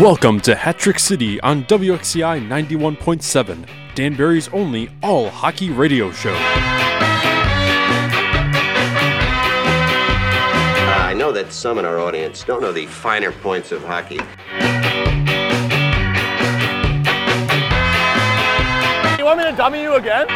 Welcome to Hat Trick City on WXCI 91.7, Danbury's only all hockey radio show. Uh, I know that some in our audience don't know the finer points of hockey. You want me to dummy you again?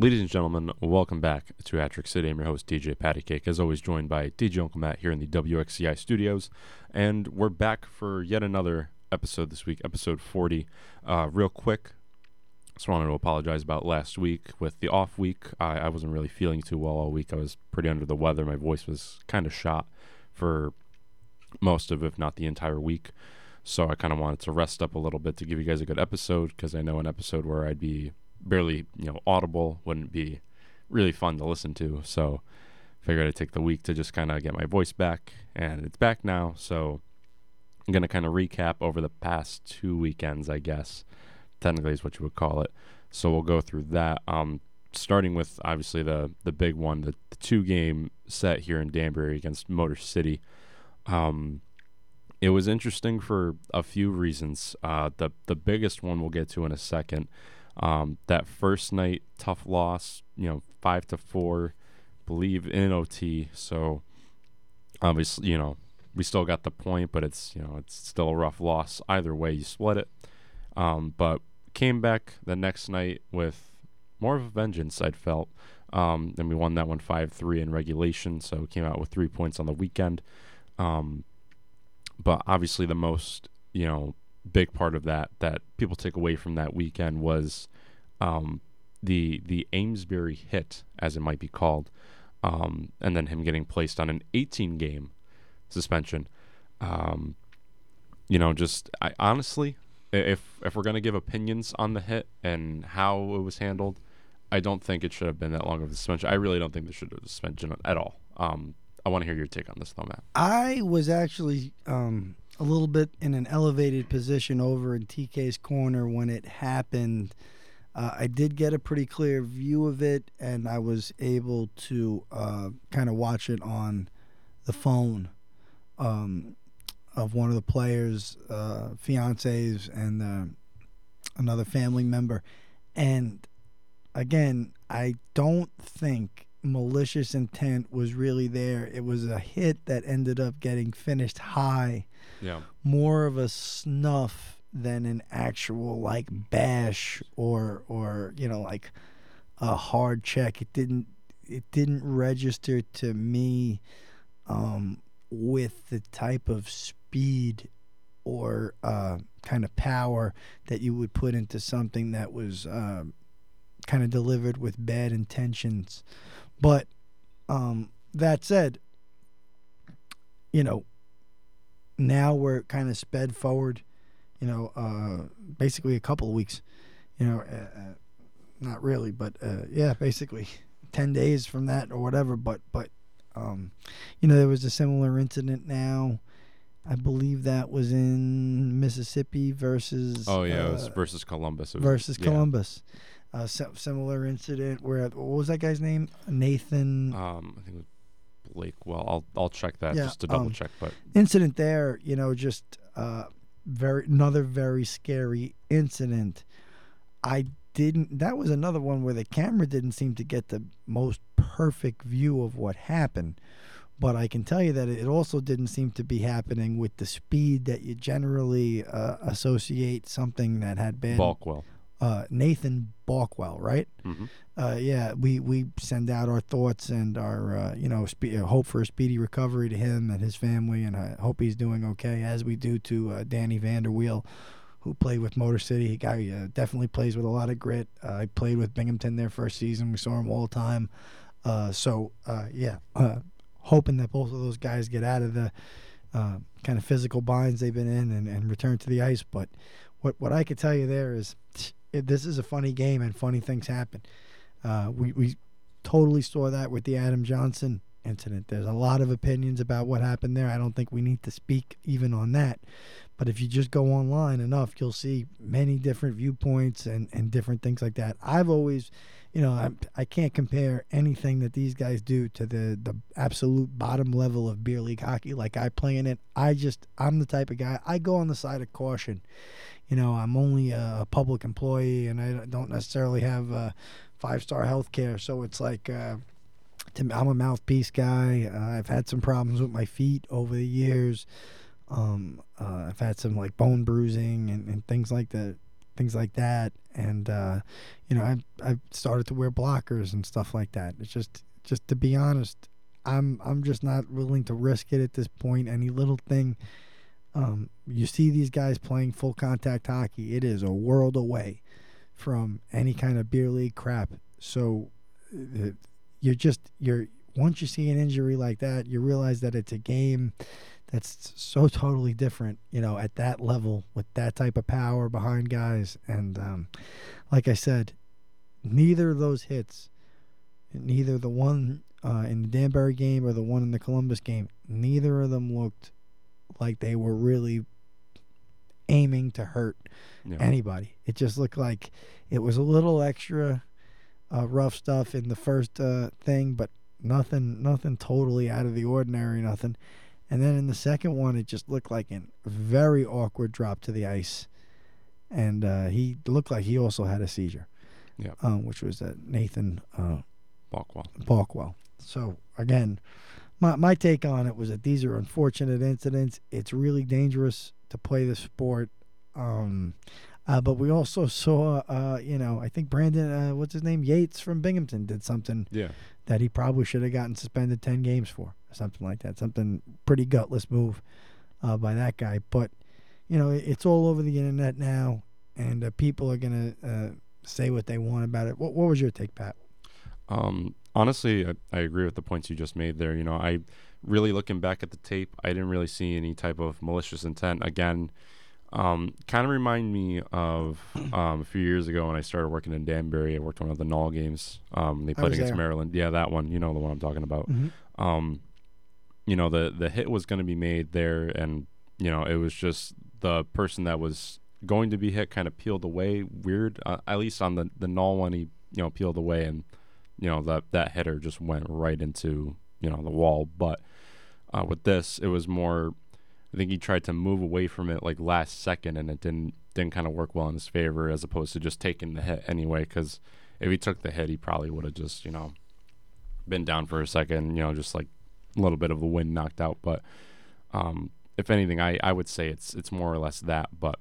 Ladies and gentlemen, welcome back to Hat Trick City. I'm your host, DJ Patty Cake, as always joined by DJ Uncle Matt here in the WXCI studios. And we're back for yet another episode this week, episode 40. Uh, real quick, just wanted to apologize about last week with the off week. I, I wasn't really feeling too well all week. I was pretty under the weather. My voice was kind of shot for most of, if not the entire week. So I kind of wanted to rest up a little bit to give you guys a good episode because I know an episode where I'd be barely, you know, audible wouldn't be really fun to listen to. So figured I'd take the week to just kind of get my voice back, and it's back now. So I'm gonna kind of recap over the past two weekends, I guess. Technically, is what you would call it. So we'll go through that. Um, starting with obviously the the big one, the, the two game set here in Danbury against Motor City. Um, it was interesting for a few reasons. Uh, the the biggest one we'll get to in a second. Um, that first night, tough loss, you know, five to four, believe in OT. So obviously, you know, we still got the point, but it's you know it's still a rough loss. Either way, you split it. Um, but came back the next night with more of a vengeance. I'd felt, um, and we won that one five three in regulation. So came out with three points on the weekend. Um, but obviously, the most you know big part of that that people take away from that weekend was um, the the Amesbury hit, as it might be called, um, and then him getting placed on an 18 game suspension. Um, you know, just I honestly, if if we're gonna give opinions on the hit and how it was handled, I don't think it should have been that long of a suspension. I really don't think there should have been suspension at all. Um, I want to hear your take on this, though, Matt. I was actually um, a little bit in an elevated position over in TK's corner when it happened. Uh, I did get a pretty clear view of it, and I was able to uh, kind of watch it on the phone um, of one of the players' uh, fiancés and uh, another family member. And again, I don't think malicious intent was really there. It was a hit that ended up getting finished high. Yeah. More of a snuff than an actual like bash or or you know like a hard check. It didn't it didn't register to me um, with the type of speed or uh, kind of power that you would put into something that was uh, kind of delivered with bad intentions. But um, that said, you know, now we're kind of sped forward, you know, uh, basically a couple of weeks, you know, uh, uh, not really, but uh, yeah, basically 10 days from that or whatever. But, but, um, you know, there was a similar incident now. I believe that was in Mississippi versus. Oh yeah, it was uh, versus Columbus. Was- versus yeah. Columbus. Uh, similar incident where what was that guy's name? Nathan. Um, I think it was Blake. Well, I'll I'll check that Yeah, just to double um, check. But incident there, you know, just uh, very another very scary incident. I didn't. That was another one where the camera didn't seem to get the most perfect view of what happened. But I can tell you that it also didn't seem to be happening with the speed that you generally uh, associate something that had been Balkwell. Uh, Nathan Balkwell, right? hmm uh, yeah, we, we send out our thoughts and our uh, you know spe- uh, hope for a speedy recovery to him and his family, and I hope he's doing okay, as we do to uh, Danny Vanderweel, who played with Motor City. He guy uh, definitely plays with a lot of grit. Uh, I played with Binghamton their first season. We saw him all the time. Uh, so uh, yeah, uh, hoping that both of those guys get out of the uh, kind of physical binds they've been in and, and return to the ice. But what what I could tell you there is, it, this is a funny game and funny things happen. Uh, we we totally saw that with the Adam Johnson incident. There's a lot of opinions about what happened there. I don't think we need to speak even on that. But if you just go online enough, you'll see many different viewpoints and, and different things like that. I've always, you know, I, I can't compare anything that these guys do to the, the absolute bottom level of beer league hockey like I play in it. I just, I'm the type of guy, I go on the side of caution. You know, I'm only a public employee and I don't necessarily have uh, five star health care. So it's like, uh, to, I'm a mouthpiece guy. Uh, I've had some problems with my feet over the years. Um, uh, I've had some like bone bruising and, and things like that, things like that, and uh, you know I've I've started to wear blockers and stuff like that. It's just just to be honest, I'm I'm just not willing to risk it at this point. Any little thing, um, you see these guys playing full contact hockey. It is a world away from any kind of beer league crap. So uh, you're just you're once you see an injury like that, you realize that it's a game that's so totally different, you know, at that level with that type of power behind guys. And um, like I said, neither of those hits, neither the one uh, in the Danbury game or the one in the Columbus game, neither of them looked like they were really aiming to hurt anybody. It just looked like it was a little extra uh, rough stuff in the first uh, thing, but nothing, nothing totally out of the ordinary, nothing. And then in the second one, it just looked like a very awkward drop to the ice. And uh, he looked like he also had a seizure. Yeah. Um, which was uh, Nathan uh, Balkwell. Balkwell. So again, my my take on it was that these are unfortunate incidents. It's really dangerous to play the sport. Um, uh, but we also saw, uh, you know, I think Brandon, uh, what's his name, Yates from Binghamton, did something yeah. That he probably should have gotten suspended ten games for or something like that. Something pretty gutless move uh, by that guy. But you know, it's all over the internet now, and uh, people are gonna uh, say what they want about it. What, what was your take, Pat? Um, honestly, I, I, agree with the points you just made there. You know, I really looking back at the tape, I didn't really see any type of malicious intent. Again, um, kind of remind me of um, a few years ago when I started working in Danbury. I worked one of the Null games. Um, they played against there. Maryland. Yeah, that one. You know the one I'm talking about. Mm-hmm. Um, you know the the hit was going to be made there, and you know it was just the person that was going to be hit kind of peeled away weird. Uh, at least on the the null one, he you know peeled away, and you know that that hitter just went right into you know the wall. But uh, with this, it was more. I think he tried to move away from it like last second, and it didn't didn't kind of work well in his favor, as opposed to just taking the hit anyway. Because if he took the hit, he probably would have just you know been down for a second, you know, just like a little bit of the wind knocked out. But um, if anything, I, I would say it's it's more or less that. But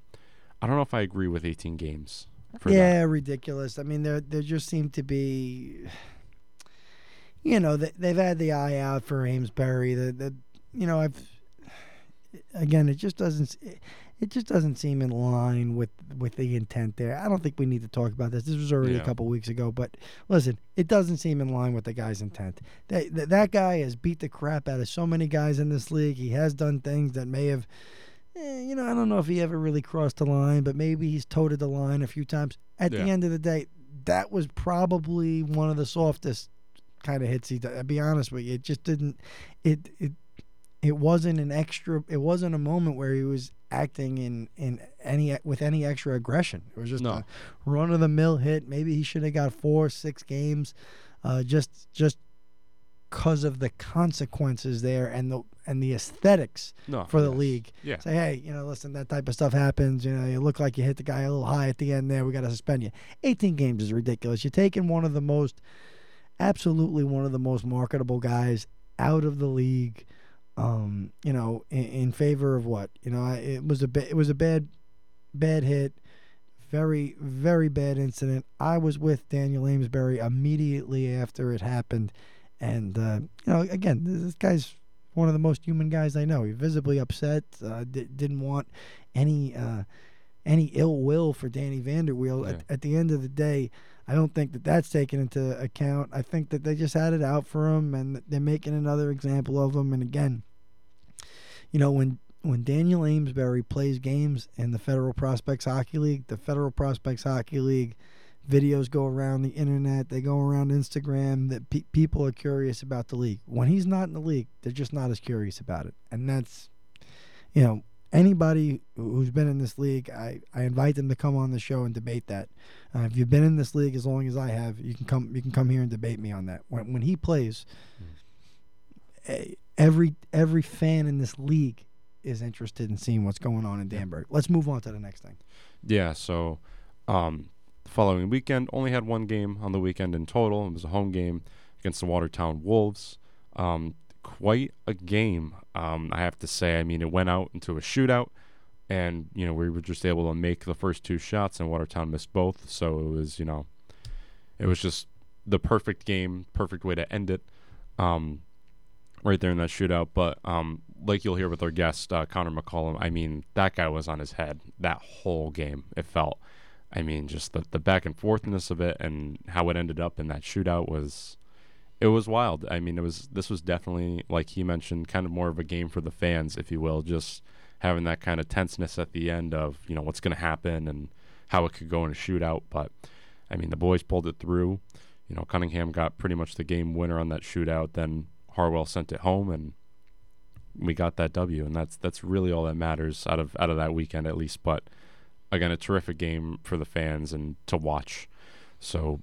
I don't know if I agree with 18 games. yeah, that. ridiculous. I mean, there there just seem to be, you know, they, they've had the eye out for Amesbury. The the you know I've again it just doesn't. It, just doesn't seem in line with with the intent there. I don't think we need to talk about this. This was already yeah. a couple weeks ago, but listen, it doesn't seem in line with the guy's intent. That, that that guy has beat the crap out of so many guys in this league. He has done things that may have eh, you know, I don't know if he ever really crossed the line, but maybe he's toted the line a few times. At yeah. the end of the day, that was probably one of the softest kind of hits he did. I'll be honest with you. It just didn't it it it wasn't an extra it wasn't a moment where he was acting in in any with any extra aggression. It was just no. a run of the mill hit. Maybe he should have got four, six games, uh, just just because of the consequences there and the and the aesthetics no, for the yes. league. Yeah. Say, hey, you know, listen, that type of stuff happens. You know, you look like you hit the guy a little high at the end there. We got to suspend you. 18 games is ridiculous. You're taking one of the most, absolutely one of the most marketable guys out of the league um, you know, in, in, favor of what? You know, I, it was a ba- it was a bad, bad hit, very very bad incident. I was with Daniel Amesbury immediately after it happened, and uh, you know, again, this guy's one of the most human guys I know. He visibly upset, uh, d- didn't want any uh, any ill will for Danny Vanderweel. Yeah. At, at the end of the day, I don't think that that's taken into account. I think that they just had it out for him, and they're making another example of him. And again, you know, when when Daniel Amesbury plays games in the Federal Prospects Hockey League, the Federal Prospects Hockey League videos go around the internet, they go around Instagram. That pe- people are curious about the league. When he's not in the league, they're just not as curious about it, and that's, you know, anybody who's been in this league, I, I invite them to come on the show and debate that. Uh, if you've been in this league as long as I have, you can come you can come here and debate me on that. When when he plays, eh, every every fan in this league is interested in seeing what's going on in Danbury. Let's move on to the next thing. Yeah, so um, the following weekend only had one game on the weekend in total. It was a home game against the Watertown Wolves. Um, quite a game, um, I have to say. I mean, it went out into a shootout, and you know we were just able to make the first two shots, and Watertown missed both. So it was, you know, it was just the perfect game, perfect way to end it. Um, right there in that shootout. But um, like you'll hear with our guest uh, Conor McCollum, I mean that guy was on his head that whole game. It felt, I mean, just the the back and forthness of it and how it ended up in that shootout was, it was wild. I mean, it was this was definitely like he mentioned, kind of more of a game for the fans, if you will, just having that kind of tenseness at the end of you know what's going to happen and how it could go in a shootout. But I mean, the boys pulled it through. You know, Cunningham got pretty much the game winner on that shootout. Then Harwell sent it home, and we got that W, and that's that's really all that matters out of out of that weekend at least. But again, a terrific game for the fans and to watch. So,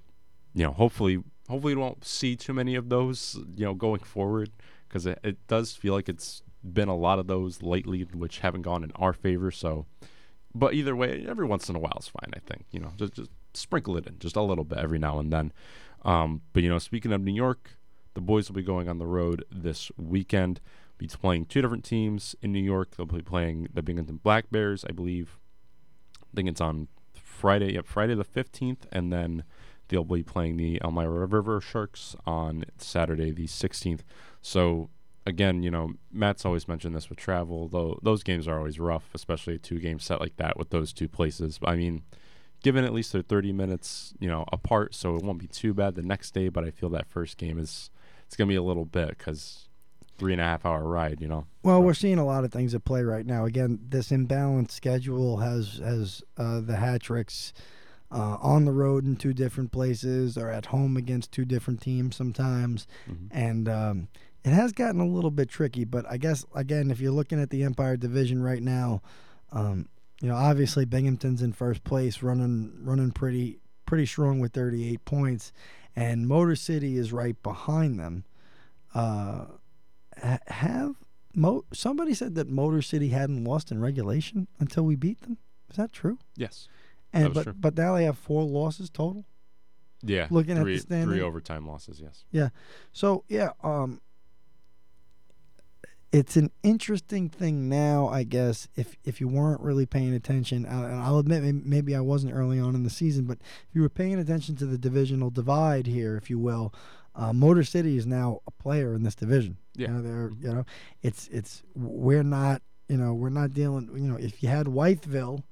you know, hopefully, hopefully we won't see too many of those, you know, going forward, because it, it does feel like it's been a lot of those lately, which haven't gone in our favor. So, but either way, every once in a while is fine. I think you know, just just sprinkle it in just a little bit every now and then. Um, but you know, speaking of New York, the boys will be going on the road this weekend. Be playing two different teams in New York. They'll be playing the Binghamton Black Bears, I believe. I think it's on Friday. Yep, Friday the fifteenth, and then they'll be playing the Elmira River Sharks on Saturday the sixteenth. So again, you know, Matt's always mentioned this with travel, though those games are always rough, especially a two game set like that with those two places. I mean, given at least they're 30 minutes, you know, apart, so it won't be too bad the next day. But I feel that first game is it's gonna be a little bit because three and a half hour ride, you know. Well, we're seeing a lot of things at play right now. Again, this imbalanced schedule has has uh, the Hat Tricks uh, on the road in two different places or at home against two different teams sometimes, Mhm. and um, it has gotten a little bit tricky. But I guess again, if you're looking at the Empire Division right now, um, you know, obviously Binghamton's in first place, running running pretty pretty strong with 38 points, and Motor City is right behind them. Uh, have Mo- somebody said that Motor City hadn't lost in regulation until we beat them. Is that true? Yes. And was but true. but now they have four losses total. Yeah. Looking at the three, standing- three overtime losses. Yes. Yeah. So yeah, um, it's an interesting thing now, I guess. If if you weren't really paying attention, and I'll admit maybe I wasn't early on in the season, but if you were paying attention to the divisional divide here, if you will, uh, Motor City is now a player in this division. Yeah. You know, they're you know, it's it's we're not you know we're not dealing you know if you had Wytheville.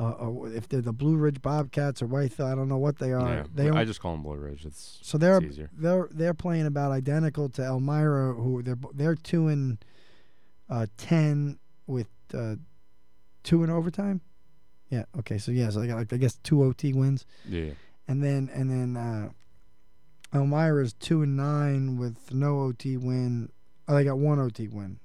Uh, or if they're the Blue Ridge Bobcats or Wytheville, I don't know what they are. yeah. They I just call them Blue Ridge. It's so they're it's easier. they're they're playing about identical to Elmira, who they're they're two and uh, ten with uh, two in overtime. Yeah. Okay. So yeah. So I got like I guess two OT wins, Yeah. and then and then uh, Elmira's two and nine with no OT win. Oh, they got one OT win.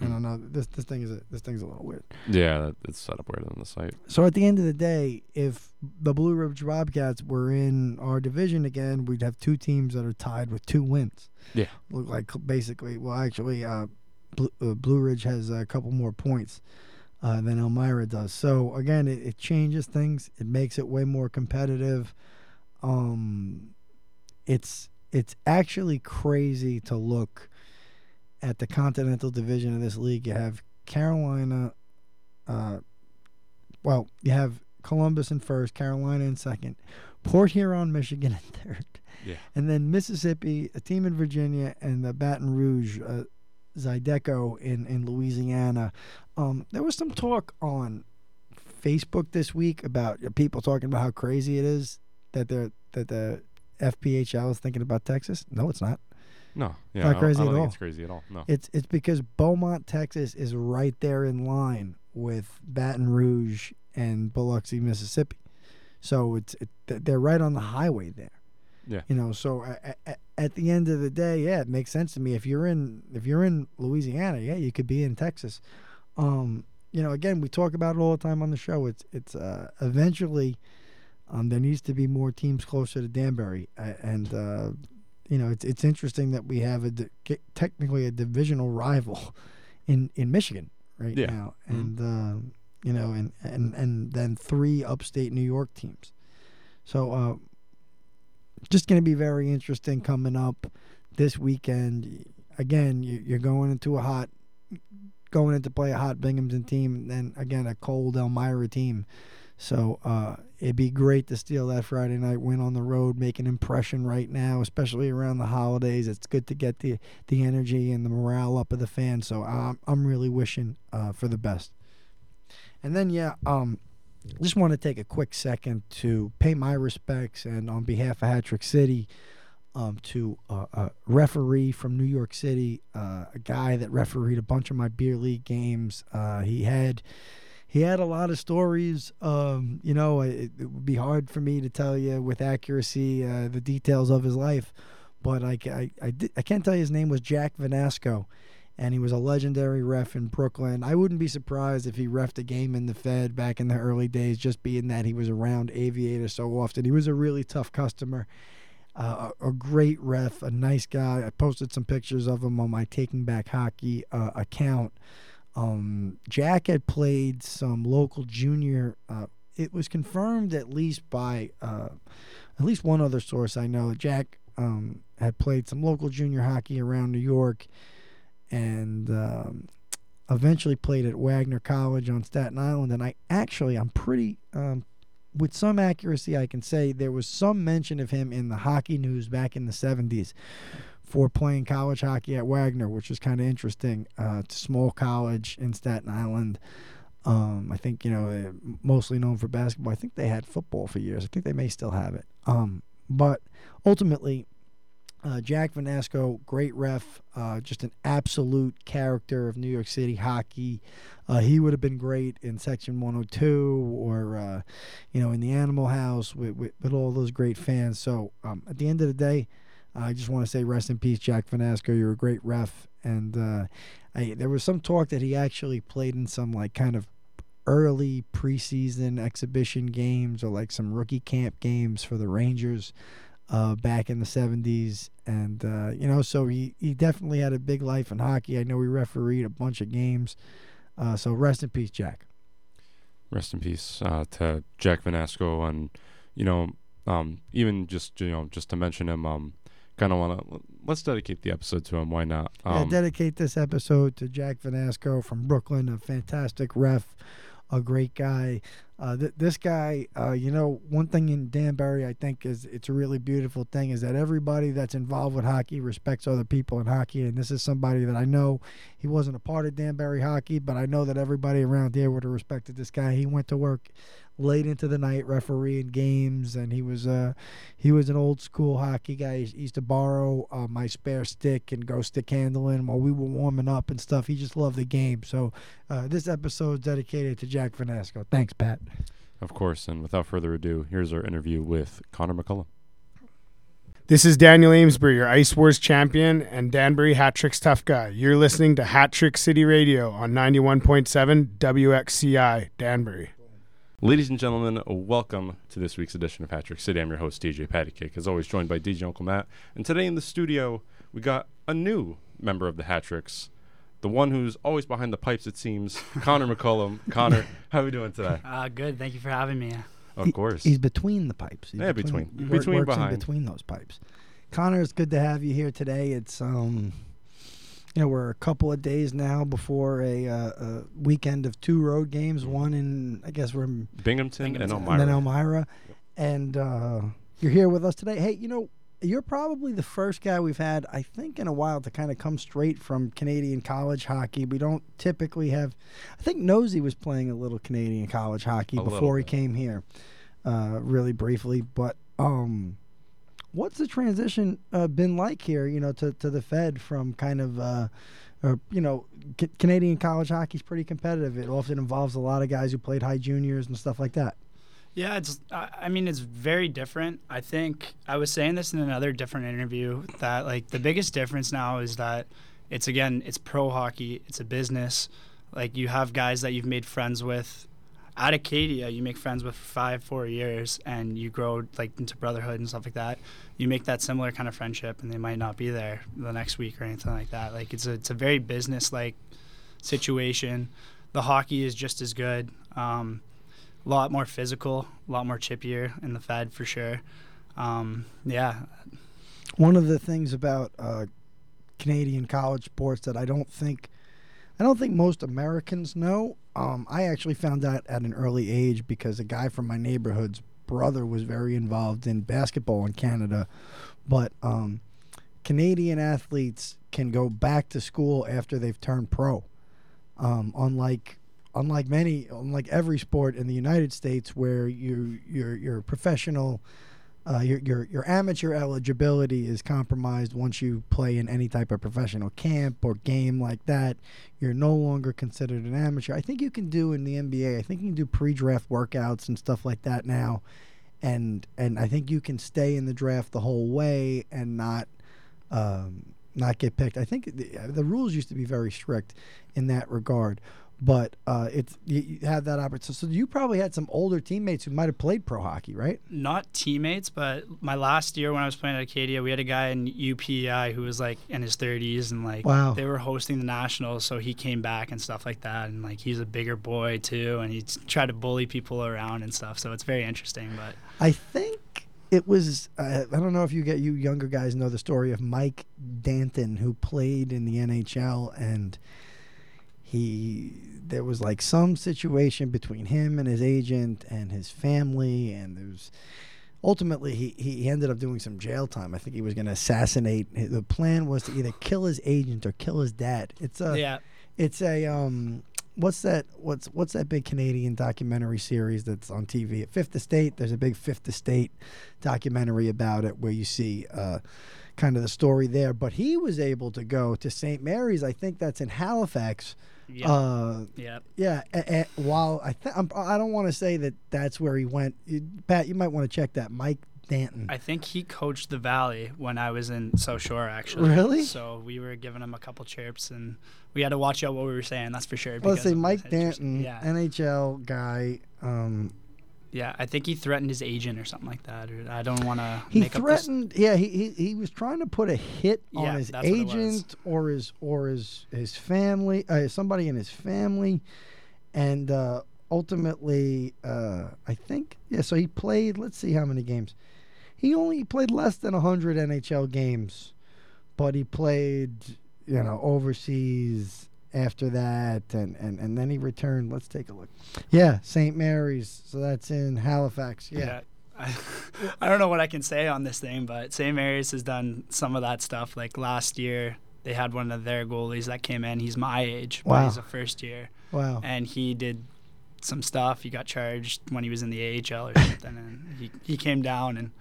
I Hmm. don't know. This this thing is a, this thing's a little weird. Yeah. It's set up weird on the site. So at the end of the day, if the Blue Ridge Bobcats were in our division again, we'd have two teams that are tied with two wins. Yeah. Look like basically, well, actually, uh, Blue, uh, Blue Ridge has a couple more points uh, than Elmira does. So again, it, it changes things. It makes it way more competitive. Um, it's it's actually crazy to look at the Continental Division of this league. You have Carolina. Uh, well, you have Columbus in first, Carolina in second, Port Huron, Michigan in third, Yeah. and then Mississippi, a team in Virginia, and the Baton Rouge, uh, Zydeco in in Louisiana. Um, there was some talk on Facebook this week about people talking about how crazy it is that they're that the FPHL is thinking about Texas. No, it's not. No. Yeah. not I don't- crazy I at don't think all. It's crazy at all. No. It's it's because Beaumont, Texas, is right there in line with Baton Rouge and Biloxi, Mississippi. So it's it, they're right on the highway there. Yeah. You know, so at, at, at the end of the day, yeah, it makes sense to me. If you're in if you're in Louisiana, yeah, you could be in Texas. um, you know, again, we talk about it all the time on the show. It's it's uh, eventually um, there needs to be more teams closer to Danbury, uh, and uh, you know, it's it's interesting that we have a technically a divisional rival in in Michigan right Yeah. now, Mhm. and um, you know, and and and then three upstate New York teams. So, uh, just going to be very interesting coming up this weekend. Again, you- you're going into a hot, going into play a hot Binghamton team, and then again a cold Elmira team. So uh, it'd be great to steal that Friday night win on the road, make an impression right now, especially around the holidays. It's good to get the the energy and the morale up of the fans. So I'm I'm really wishing uh, for the best. And then yeah, um, just want to take a quick second to pay my respects and on behalf of Hat Trick City, um, to a referee from New York City, uh, a guy that refereed a bunch of my beer league games. Uh, he had he had a lot of stories. Um, you know, it, it would be hard for me to tell you with accuracy uh, the details of his life, but I, I, I, I can't tell you his name was Jack Vanasco, and he was a legendary ref in Brooklyn. I wouldn't be surprised if he refed a game in the Fed back in the early days, just being that he was around Aviator so often. He was a really tough customer. Uh, a, a great ref, a nice guy. I posted some pictures of him on my Taking Back Hockey uh, account. Um, Jack had played some local junior. Uh, it was confirmed at least by uh, at least one other source I know. That Jack um, had played some local junior hockey around New York, and um, eventually played at Wagner College on Staten Island. And I actually, I'm pretty, um, with some accuracy, I can say there was some mention of him in the hockey news back in the 70s for playing college hockey at Wagner, which was kind of interesting. Uh, it's a small college in Staten Island. Um, I think you know mostly known for basketball. I think they had football for years. I think they may still have it. Um, but ultimately, uh, Jack Vanasco, great ref, uh, just an absolute character of New York City hockey. Uh, he would have been great in Section 102 or, uh, you know, in the Animal House with, with, with all those great fans. So um, at the end of the day, I just want to say rest in peace, Jack Vanasco. You're a great ref. And uh, I, there was some talk that he actually played in some, like, kind of early preseason exhibition games or, like, some rookie camp games for the Rangers uh, back in the 70s. And, uh, you know, so he, he definitely had a big life in hockey. I know he refereed a bunch of games. Uh, so rest in peace, Jack. Rest in peace uh, to Jack Vanasco, and you know, um, even just you know, just to mention him, um, kind of want to let's dedicate the episode to him. Why not? yeah, Um, dedicate this episode to Jack Vanasco from Brooklyn, a fantastic ref, a great guy. Uh, th- this guy, uh, you know, one thing in Danbury, I think is it's a really beautiful thing is that everybody that's involved with hockey respects other people in hockey, and this is somebody that I know he wasn't a part of Danbury hockey, but I know that everybody around here would have respected this guy. He went to work late into the night refereeing games, and he was uh he was an old school hockey guy. He used to borrow uh, my spare stick and go stick handling while we were warming up and stuff. He just loved the game. So uh, this episode is dedicated to Jack Vanasco. Thanks, Pat. of course. And without further ado, here's our interview with Conor McCollum. This is Daniel Amesbury, your Ice Wars champion and Danbury Hat Tricks tough guy. You're listening to Hat Trick City Radio on 91.7 WXCI Danbury. Ladies and gentlemen, welcome to this week's edition of Hat Trick City. I'm your host, DJ Patty Cake, as always, joined by DJ Uncle Matt. And today in the studio, we got a new member of the Hat Tricks, the one who's always behind the pipes, it seems, Conor McCollum. Conor, how are we doing today? Uh, good. Thank you for having me. Of He- course. He's between the pipes. He's Yeah, between- work- between works in behind. between those pipes. Conor, it's good to have you here today. It's um, you know, we're a couple of days now before a, uh, a weekend of two road games. One in, I guess we're in Binghamton, and Elmira. and then Elmira, and uh, you're here with us today. Hey, you know, you're probably the first guy we've had, I think, in a while to kind of come straight from Canadian college hockey. We don't typically have. I think Nosy was playing a little Canadian college hockey A before he came here, uh, really briefly. But um, what's the transition uh, been like here? You know, to to the Fed from kind of. Uh, or, you know, Canadian college hockey is pretty competitive. It often involves a lot of guys who played high juniors and stuff like that. Yeah, it's. I mean, it's very different. I think I was saying this in another different interview that like the biggest difference now is that it's again it's pro hockey. It's a business. Like you have guys that you've made friends with at Acadia, you make friends with five, four years, and you grow like into brotherhood and stuff like that. You make that similar kind of friendship, and they might not be there the next week or anything like that. Like it's a it's a very business like situation. The hockey is just as good. Um, a lot more physical, a lot more chippier in the Fed for sure. Um, yeah, One of the things about uh, Canadian college sports that I don't think I don't think most Americans know. Um, I actually found out at an early age because a guy from my neighborhood's brother was very involved in basketball in Canada, but um, Canadian athletes can go back to school after they've turned pro. Um, unlike unlike many, unlike every sport in the United States, where you you're you're a professional uh, your, your your amateur eligibility is compromised once you play in any type of professional camp or game like that. You're no longer considered an amateur. I think you can do in the NBA. I think you can do pre-draft workouts and stuff like that now, and and I think you can stay in the draft the whole way and not um, not get picked. I think the, the rules used to be very strict in that regard. But uh, it's you, you have that opportunity. So you probably had some older teammates who might have played pro hockey, right? not teammates, but my last year when I was playing at Acadia, we had a guy in UPEI who was like in his 30s and like Wow. they were hosting the nationals, so he came back and stuff like that. And like he's a bigger boy too, and he tried to bully people around and stuff. So it's very interesting. But I think it was. Uh, I don't know if you get you younger guys know the story of Mike Danton who played in the NHL and he there was like some situation between him and his agent and his family and there was ultimately he, he ended up doing some jail time. I think he was going to assassinate. The plan was to either kill his agent or kill his dad. It's a yeah, it's a um what's that what's what's that big Canadian documentary series that's on TV at Fifth Estate there's a big Fifth Estate documentary about it where you see uh kind of the story there but he was able to go to St. Mary's I think that's in Halifax yeah, uh yeah. yeah a- a- while I th- I'm, I don't want to say that that's where he went Pat you might want to check that Mike Danton I think he coached the Valley when I was in South Shore, actually. Really? So we were giving him a couple chirps, and we had to watch out what we were saying. That's for sure. well, let's because say Mike. Danton Yeah, NHL guy um yeah. I think he threatened his agent or something like that. Or I don't want to. He make Up this, threatened. Yeah, he, he he was trying to put a hit Yeah, on his it was. agent or his or his his family, uh, somebody in his family, and uh, ultimately, uh, I think yeah. So he played. Let's see how many games. He only played less than hundred NHL games, but he played you know overseas after that, and and and then he returned. Let's take a look. Yeah, St. Mary's. So that's in Halifax. yeah. Yeah. I, I don't know what I can say on this thing, but St. Mary's has done some of that stuff. Like last year, they had one of their goalies that came in. He's my age, but Wow. he's a first year, Wow. and he did some stuff. He got charged when he was in the AHL or something, and he, he came down and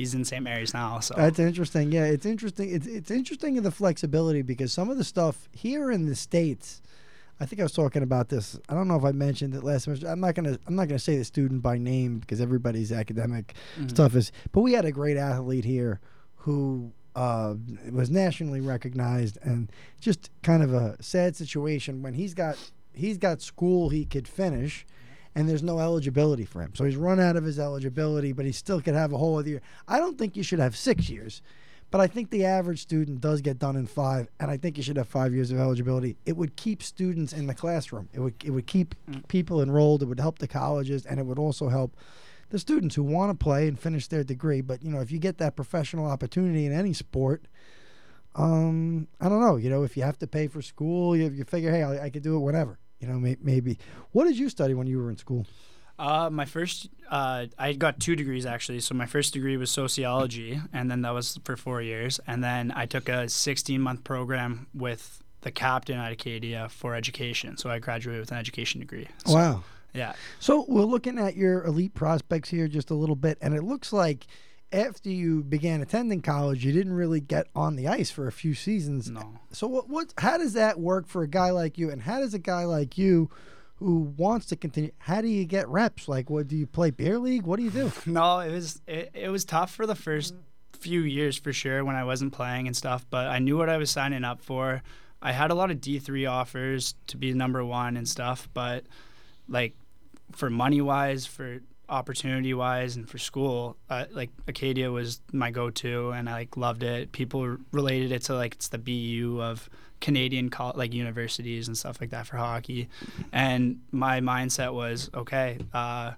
he's in St. Mary's now. So That's interesting. Yeah, it's interesting. It's it's interesting in the flexibility because some of the stuff here in the states, I think I was talking about this. I don't know if I mentioned it last semester. I'm not gonna I'm not gonna say the student by name because everybody's academic stuff is. But we had a great athlete here who uh, was nationally recognized and just kind of a sad situation when he's got he's got school he could finish and there's no eligibility for him. So he's run out of his eligibility, but he still could have a whole other year. I don't think you should have six years, but I think the average student does get done in five, and I think you should have five years of eligibility. It would keep students in the classroom. It would it would keep people enrolled. It would help the colleges, and it would also help the students who want to play and finish their degree. But you know, if you get that professional opportunity in any sport, um, I don't know. You know, if you have to pay for school, you, you figure, hey, I, I could do it whenever. You know, may, maybe. What did you study when you were in school? Uh, my first, uh, I got two degrees actually. So my first degree was sociology, and then that was for four years. And then I took a 16 month program with the captain at Acadia for education. So I graduated with an education degree. So, Wow. Yeah. So we're looking at your elite prospects here just a little bit, and it looks like after you began attending college, you didn't really get on the ice for a few seasons. No. So what? What? How does that work for a guy like you? And how does a guy like you, who wants to continue, how do you get reps? Like, what do you play beer league? What do you do? No, it was it, it was tough for the first few years for sure when I wasn't playing and stuff, but I knew what I was signing up for. I had a lot of D3 offers to be number one and stuff, but like for money wise, for opportunity wise, and for school, uh, like Acadia was my go to, and I like loved it. People related it to like it's the BU of Canadian like universities and stuff like that for hockey, and my mindset was okay. Uh,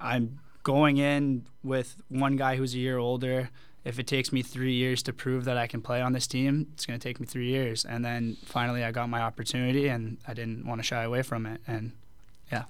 I'm going in with one guy who's a year older. If it takes me three years to prove that I can play on this team, it's going to take me three years. And then finally, I got my opportunity, and I didn't want to shy away from it. And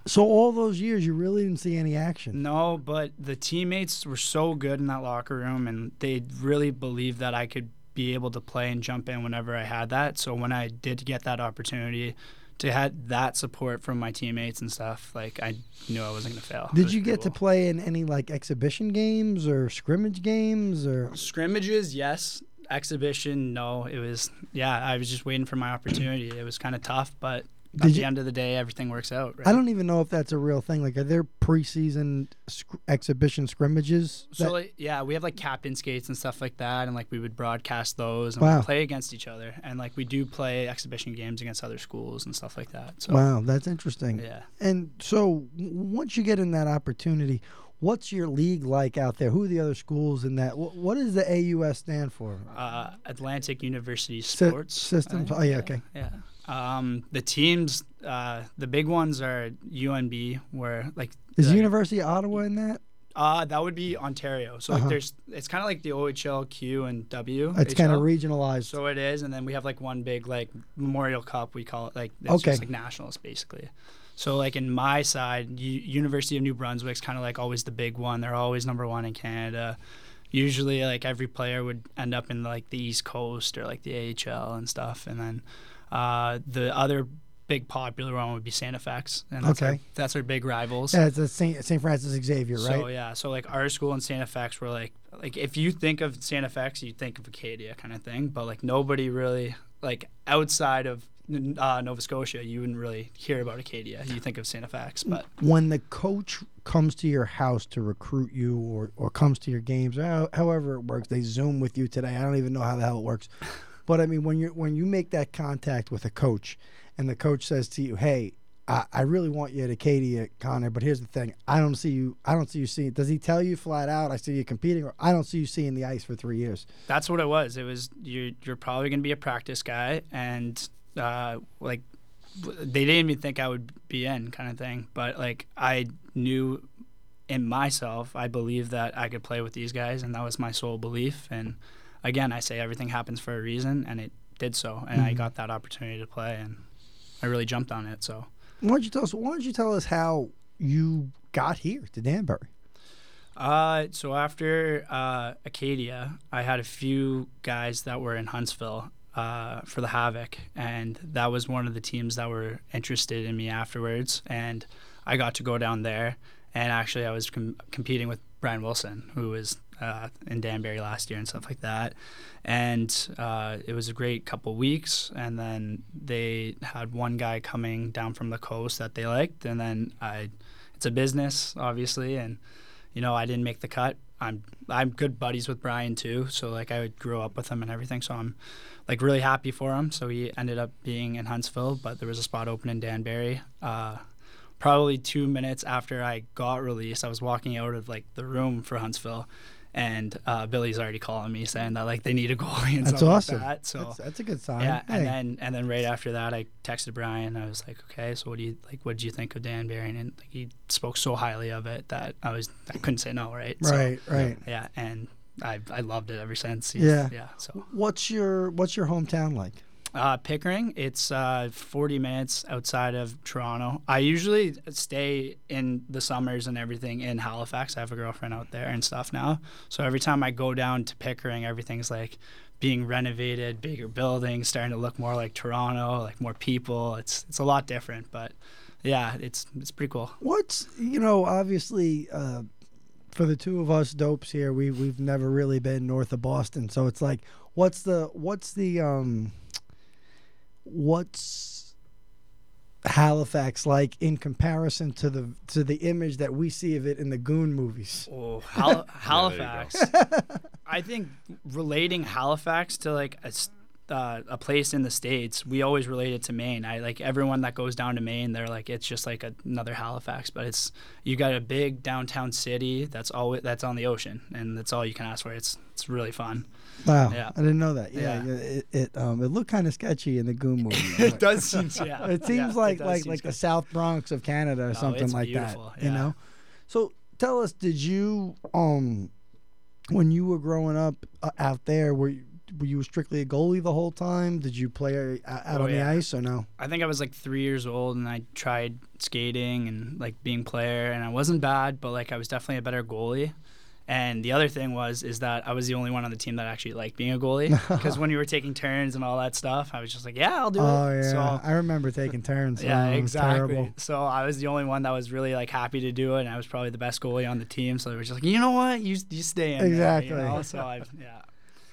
So all those years, you really didn't see any action. no, but the teammates were so good in that locker room, and they really believed that I could be able to play and jump in whenever I had that. So when I did get that opportunity to had that support from my teammates and stuff, like I knew I wasn't going to fail. Did you get to play in any like exhibition games or scrimmage games or? scrimmages? Yes. Exhibition? No. It was yeah. I was just waiting for my opportunity. It was kind of tough, but Did at the end of the day, everything works out. Right? I don't even know if that's a real thing. Like, are there preseason sc- exhibition scrimmages? So like, yeah, we have like captain skates and stuff like that, and like we would broadcast those and Wow. play against each other, and like we do play exhibition games against other schools and stuff like that. So wow, that's interesting. yeah, And so, once you get in that opportunity, what's your league like out there? Who are the other schools in that? Wh- what does the AUS stand for? uh, Atlantic University Sports Systems. I Oh, yeah, okay. Yeah. Um, the teams, uh, the big ones are UNB, where like Is the- University of Ottawa in that? Uh, that would be Ontario. So Uh-huh. like there's it's kind of like the OHL, Q, and W. It's kind of regionalized. So it is, and then we have like one big like Memorial Cup. We call it like it's Okay. just like nationals basically. So like in my side, U- University of New Brunswick Brunswick's kind of like always the big one. They're always number one in Canada. Usually, like every player would end up in like the East Coast or like the AHL and stuff, and then uh, the other big popular one would be St. FX, and that's our, Okay. that's our big rivals. yeah, it's a St. St. Francis Xavier, right? So yeah, so like our school and St. FX were like like if you think of St. FX, you think of Acadia kind of thing, but like nobody really like outside of uh, Nova Scotia, you wouldn't really hear about Acadia. You think of St. FX, but when the coach comes to your house to recruit you or, or comes to your games however it works they zoom with you today i don't even know how the hell it works but i mean when you when you make that contact with a coach and the coach says to you hey I, I really want you at Acadia, Conor, but here's the thing. I don't see you. I don't see you seeing. Does he tell you flat out? I see you competing, or I don't see you seeing the ice for three years. that's what it was. It was you. You're probably gonna be a practice guy, and uh, like they didn't even think I would be in, kind of thing. But like I knew in myself, I believed that I could play with these guys, and that was my sole belief. And again, I say everything happens for a reason, and it did so. And I got that opportunity to play, and I really jumped on it. So. Why don't you tell us? Why don't you tell us how you got here to Danbury? Uh, so after uh, Acadia, I had a few guys that were in Huntsville uh, for the Havoc, and that was one of the teams that were interested in me afterwards. And I got to go down there, and actually, I was com- competing with Brian Wilson, who was uh, in Danbury last year and stuff like that. And uh, it was a great couple weeks, and then they had one guy coming down from the coast that they liked, and then I, it's a business, obviously, and you know, I didn't make the cut. I'm I'm good buddies with Brian too, so like I would grow up with him and everything. So I'm like really happy for him. So he ended up being in Huntsville, but there was a spot open in Danbury. Uh, probably two minutes after I got released, I was walking out of like the room for Huntsville, and uh, Billy's already calling me saying that like they need a goalie and That's awesome. like that. So that's, that's a good sign. yeah, Hey. and then and then right after that, I texted Brian. I was like, okay, so what do you like? What did you think of Dan Danbury? And like, he spoke so highly of it that I was I couldn't say no, right? So, right, right. yeah, and I I loved it ever since. He's- Yeah. yeah. So What's your What's your hometown like? Uh, Pickering, it's uh, 40 minutes outside of Toronto. I usually stay in the summers and everything in Halifax. I have a girlfriend out there and stuff now. So every time I go down to Pickering, everything's like being renovated, bigger buildings, starting to look more like Toronto, like more people. It's it's a lot different, but yeah, it's it's pretty cool. What's you know obviously uh, for the two of us dopes here, we we've never really been north of Boston, so it's like, what's the what's the um, what's Halifax like in comparison to the to the image that we see of it in the Goon movies? Oh, Hal- you Halifax. I think relating Halifax to like a, s- uh, a place in the states, we always relate it to Maine. I like everyone that goes down to Maine. They're like it's just like another Halifax, but it's you got a big downtown city that's always that's on the ocean, and that's all you can ask for. It's it's really fun. Wow, Yeah. I didn't know that. Yeah, Yeah. It, it um it looked kind of sketchy in the Goon movie. it does seem yeah. It seems yeah, like it like seem like the. South Bronx of Canada or No, something it's like beautiful, that. You know. So tell us, did you um when you were growing up uh, out there were you, were you strictly a goalie the whole time? Did you play out Oh, on the ice or no? I think I was like three years old and I tried skating and like being player and I wasn't bad, but like I was definitely a better goalie. And the other thing was is that I was the only one on the team that actually liked being a goalie because when you were taking turns and all that stuff, I was just like, yeah, I'll do it. Oh it. yeah, So I remember taking turns. yeah, oh, was exactly. So I was the only one that was really like happy to do it, and I was probably the best goalie on the team. So they were just like, you know what, you you stay in. there," Exactly. you know? So I yeah.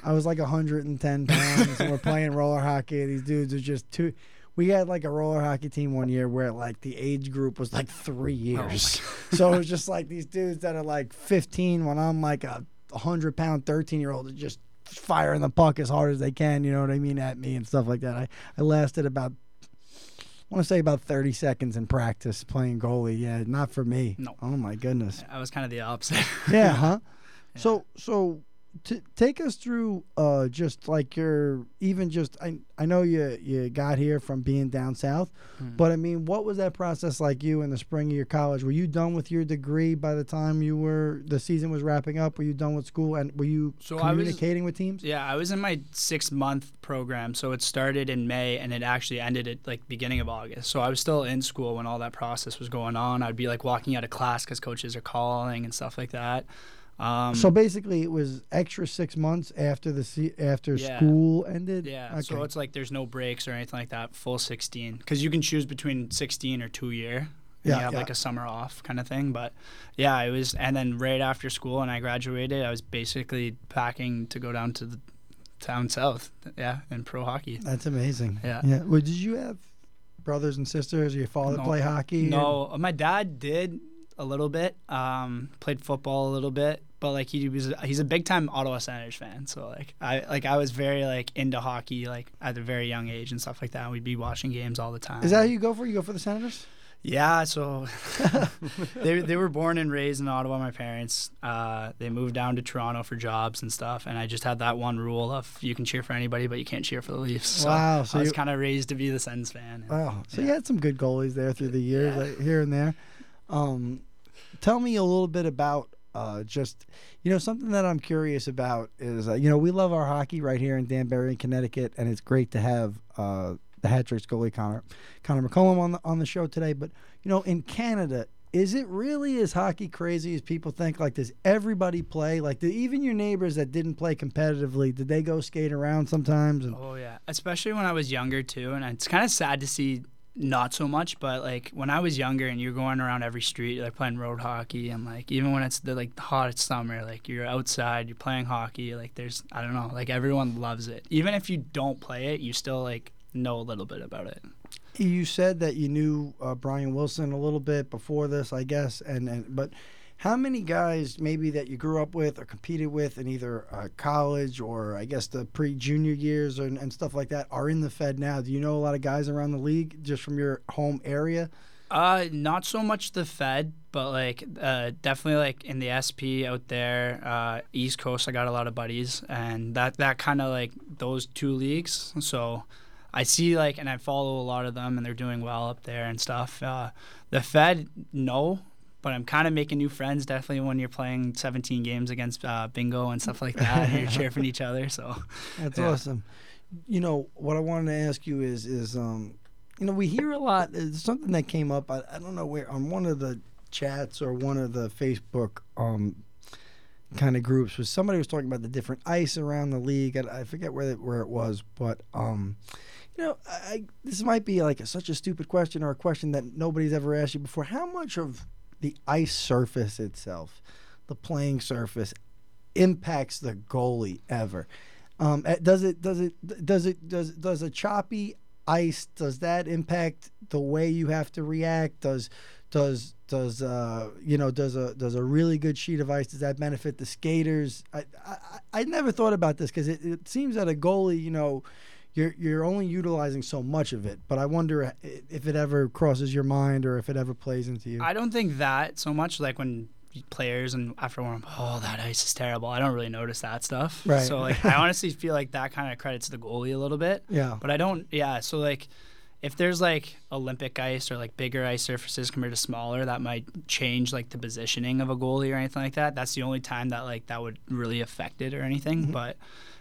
I was like 110 pounds, and we're playing roller hockey. These dudes are just too. We had like a roller hockey team one year where like the age group was like three oh years. so it was just like these dudes that are like 15 when I'm like a 100 pound 13 year old just firing the puck as hard as they can. You know what I mean at me and stuff like that. I I lasted about. I want to say about 30 seconds in practice playing goalie. Yeah, not for me. No. Oh my goodness. I was kind of the opposite. Yeah, huh? So so t- take us through uh just like your even just I I know you you got here from being down south, Hmm. but I mean, what was that process like you in the spring of your college? Were you done with your degree by the time you were the season was wrapping up? Were you done with school and were you So I was- communicating with teams? Yeah, I was in my six month program, so it started in May and it actually ended at like beginning of August. So I was still in school when all that process was going on. I'd be like walking out of class because coaches are calling and stuff like that. Um, So basically, it was extra six months after the se- after Yeah. school ended. yeah, so it's like there's no breaks or anything like that. Full 16 because you can choose between 16 or two year. And Yeah, you have yeah. like a summer off kind of thing. But yeah, it was, and then right after school and I graduated, I was basically packing to go down to the town south. Yeah, in pro hockey. That's amazing. Yeah. Yeah. Well, did you have brothers and sisters? Or your father No. play hockey? No, my dad did a little bit. Um, played football a little bit, but like he was, he's a big time Ottawa Senators fan. So like I like I was very like into hockey like at a very young age and stuff like that. And We'd be watching games all the time. Is that who you go for? You go for the Senators? Yeah, so they they were born and raised in Ottawa. My parents, uh, they moved down to Toronto for jobs and stuff, and I just had that one rule of you can cheer for anybody, but you can't cheer for the Leafs. So Wow, so I was kind of raised to be the Sens fan. and- Oh, so Yeah. you had some good goalies there through the years, like, here and there. Um, tell me a little bit about uh, just, you know, something that I'm curious about is, uh, you know, we love our hockey right here in Danbury, in Connecticut, and it's great to have uh, the hat tricks goalie Conor Conor McCollum on the on the show today. But you know, in Canada. Is it really as hockey crazy as people think? Like, does everybody play? Like, do even your neighbors that didn't play competitively, did they go skate around sometimes? And Oh yeah, especially when I was younger too, and it's kind of sad to see not so much. But like when I was younger, and you're going around every street, like playing road hockey, and like even when it's the like the hottest summer, like you're outside, you're playing hockey. Like there's I don't know, like everyone loves it. Even if you don't play it, you still like know a little bit about it. You said that you knew uh, Brian Wilson a little bit before this, I guess, and, and but how many guys maybe that you grew up with or competed with in either uh, college or I guess the pre-junior years and, and stuff like that are in the Fed now? Do you know a lot of guys around the league just from your home area? Uh, not so much the Fed, but like uh, definitely like in the SP out there, uh, East Coast. I got a lot of buddies, and that that kind of like those two leagues. So I see like, and I follow a lot of them, and they're doing well up there and stuff. Uh, the Fed, no. But I'm kind of making new friends, definitely when you're playing 17 games against uh, bingo and stuff like that. and you're cheering each other, so That's Yeah. awesome. You know what I wanted to ask you is is um, you know we hear a lot. It's something that came up. I, I don't know where on one of the chats or one of the Facebook um kind of groups was somebody was talking about the different ice around the league. I, I forget where it, where it was, but um, you know, I, I this might be like a, such a stupid question or a question that nobody's ever asked you before. How much of the ice surface itself, the playing surface, impacts the goalie ever? Um, eh, does it does it does it does does a choppy ice does that impact the way you have to react? Does does does uh you know does a does a really good sheet of ice does that benefit the skaters? I I, I never thought about this because it, it seems that a goalie you know you're you're only utilizing so much of it. But I wonder if it ever crosses your mind or if it ever plays into you. I don't think that so much. Like when players and after one, oh, that ice is terrible. I don't really notice that stuff. Right. So like, I honestly feel like that kind of credits the goalie a little bit. yeah. But I don't. Yeah. So like, if there's like Olympic ice or like bigger ice surfaces compared to smaller, that might change like the positioning of a goalie or anything like that. That's the only time that like that would really affect it or anything. Mm-hmm. But